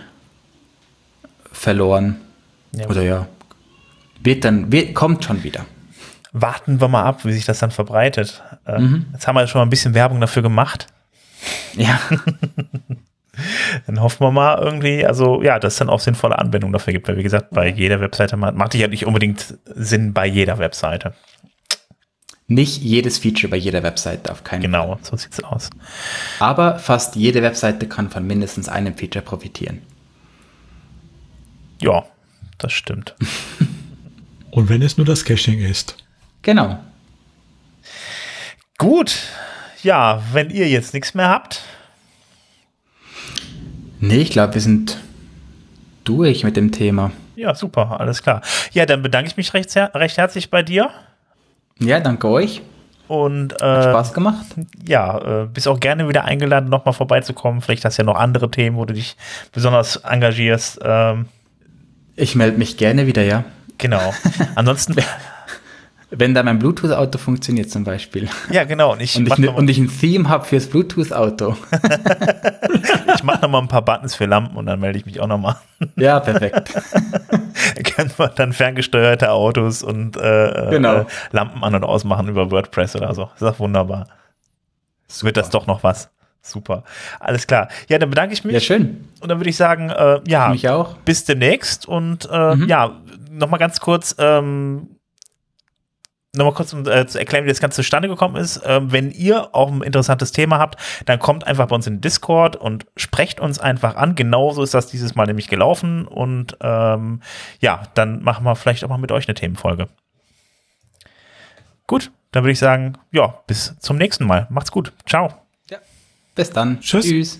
verloren. Ja. Oder ja, wird dann, wird, kommt schon wieder warten wir mal ab, wie sich das dann verbreitet. Äh, mhm. Jetzt haben wir schon mal ein bisschen Werbung dafür gemacht. Ja. dann hoffen wir mal irgendwie, also ja, dass es dann auch sinnvolle Anwendungen dafür gibt, weil wie gesagt, bei jeder Webseite macht ja nicht unbedingt Sinn bei jeder Webseite. Nicht jedes Feature bei jeder Webseite auf keinen Genau, so sieht's aus. Aber fast jede Webseite kann von mindestens einem Feature profitieren. Ja, das stimmt. Und wenn es nur das Caching ist. Genau. Gut. Ja, wenn ihr jetzt nichts mehr habt. Nee, ich glaube, wir sind durch mit dem Thema. Ja, super, alles klar. Ja, dann bedanke ich mich recht, recht herzlich bei dir. Ja, danke euch. Und äh, Hat Spaß gemacht. Ja, äh, bist auch gerne wieder eingeladen, nochmal vorbeizukommen. Vielleicht hast du ja noch andere Themen, wo du dich besonders engagierst. Ähm. Ich melde mich gerne wieder, ja. Genau. Ansonsten wenn da mein Bluetooth-Auto funktioniert zum Beispiel. Ja, genau. Und ich, und ich, ne, und ich ein Theme habe fürs Bluetooth-Auto. ich mache nochmal ein paar Buttons für Lampen und dann melde ich mich auch nochmal. Ja, perfekt. Können wir dann ferngesteuerte Autos und äh, genau. äh, Lampen an- und ausmachen über WordPress oder so. Ist das wunderbar. Super. Wird das doch noch was. Super. Alles klar. Ja, dann bedanke ich mich. Ja, schön. Und dann würde ich sagen, äh, ja, mich auch. bis demnächst. Und äh, mhm. ja, nochmal ganz kurz, ähm, nochmal kurz um äh, zu erklären, wie das Ganze zustande gekommen ist. Ähm, wenn ihr auch ein interessantes Thema habt, dann kommt einfach bei uns in den Discord und sprecht uns einfach an. Genauso ist das dieses Mal nämlich gelaufen. Und ähm, ja, dann machen wir vielleicht auch mal mit euch eine Themenfolge. Gut, dann würde ich sagen, ja, bis zum nächsten Mal. Macht's gut. Ciao. Ja, bis dann. Tschüss. Tschüss.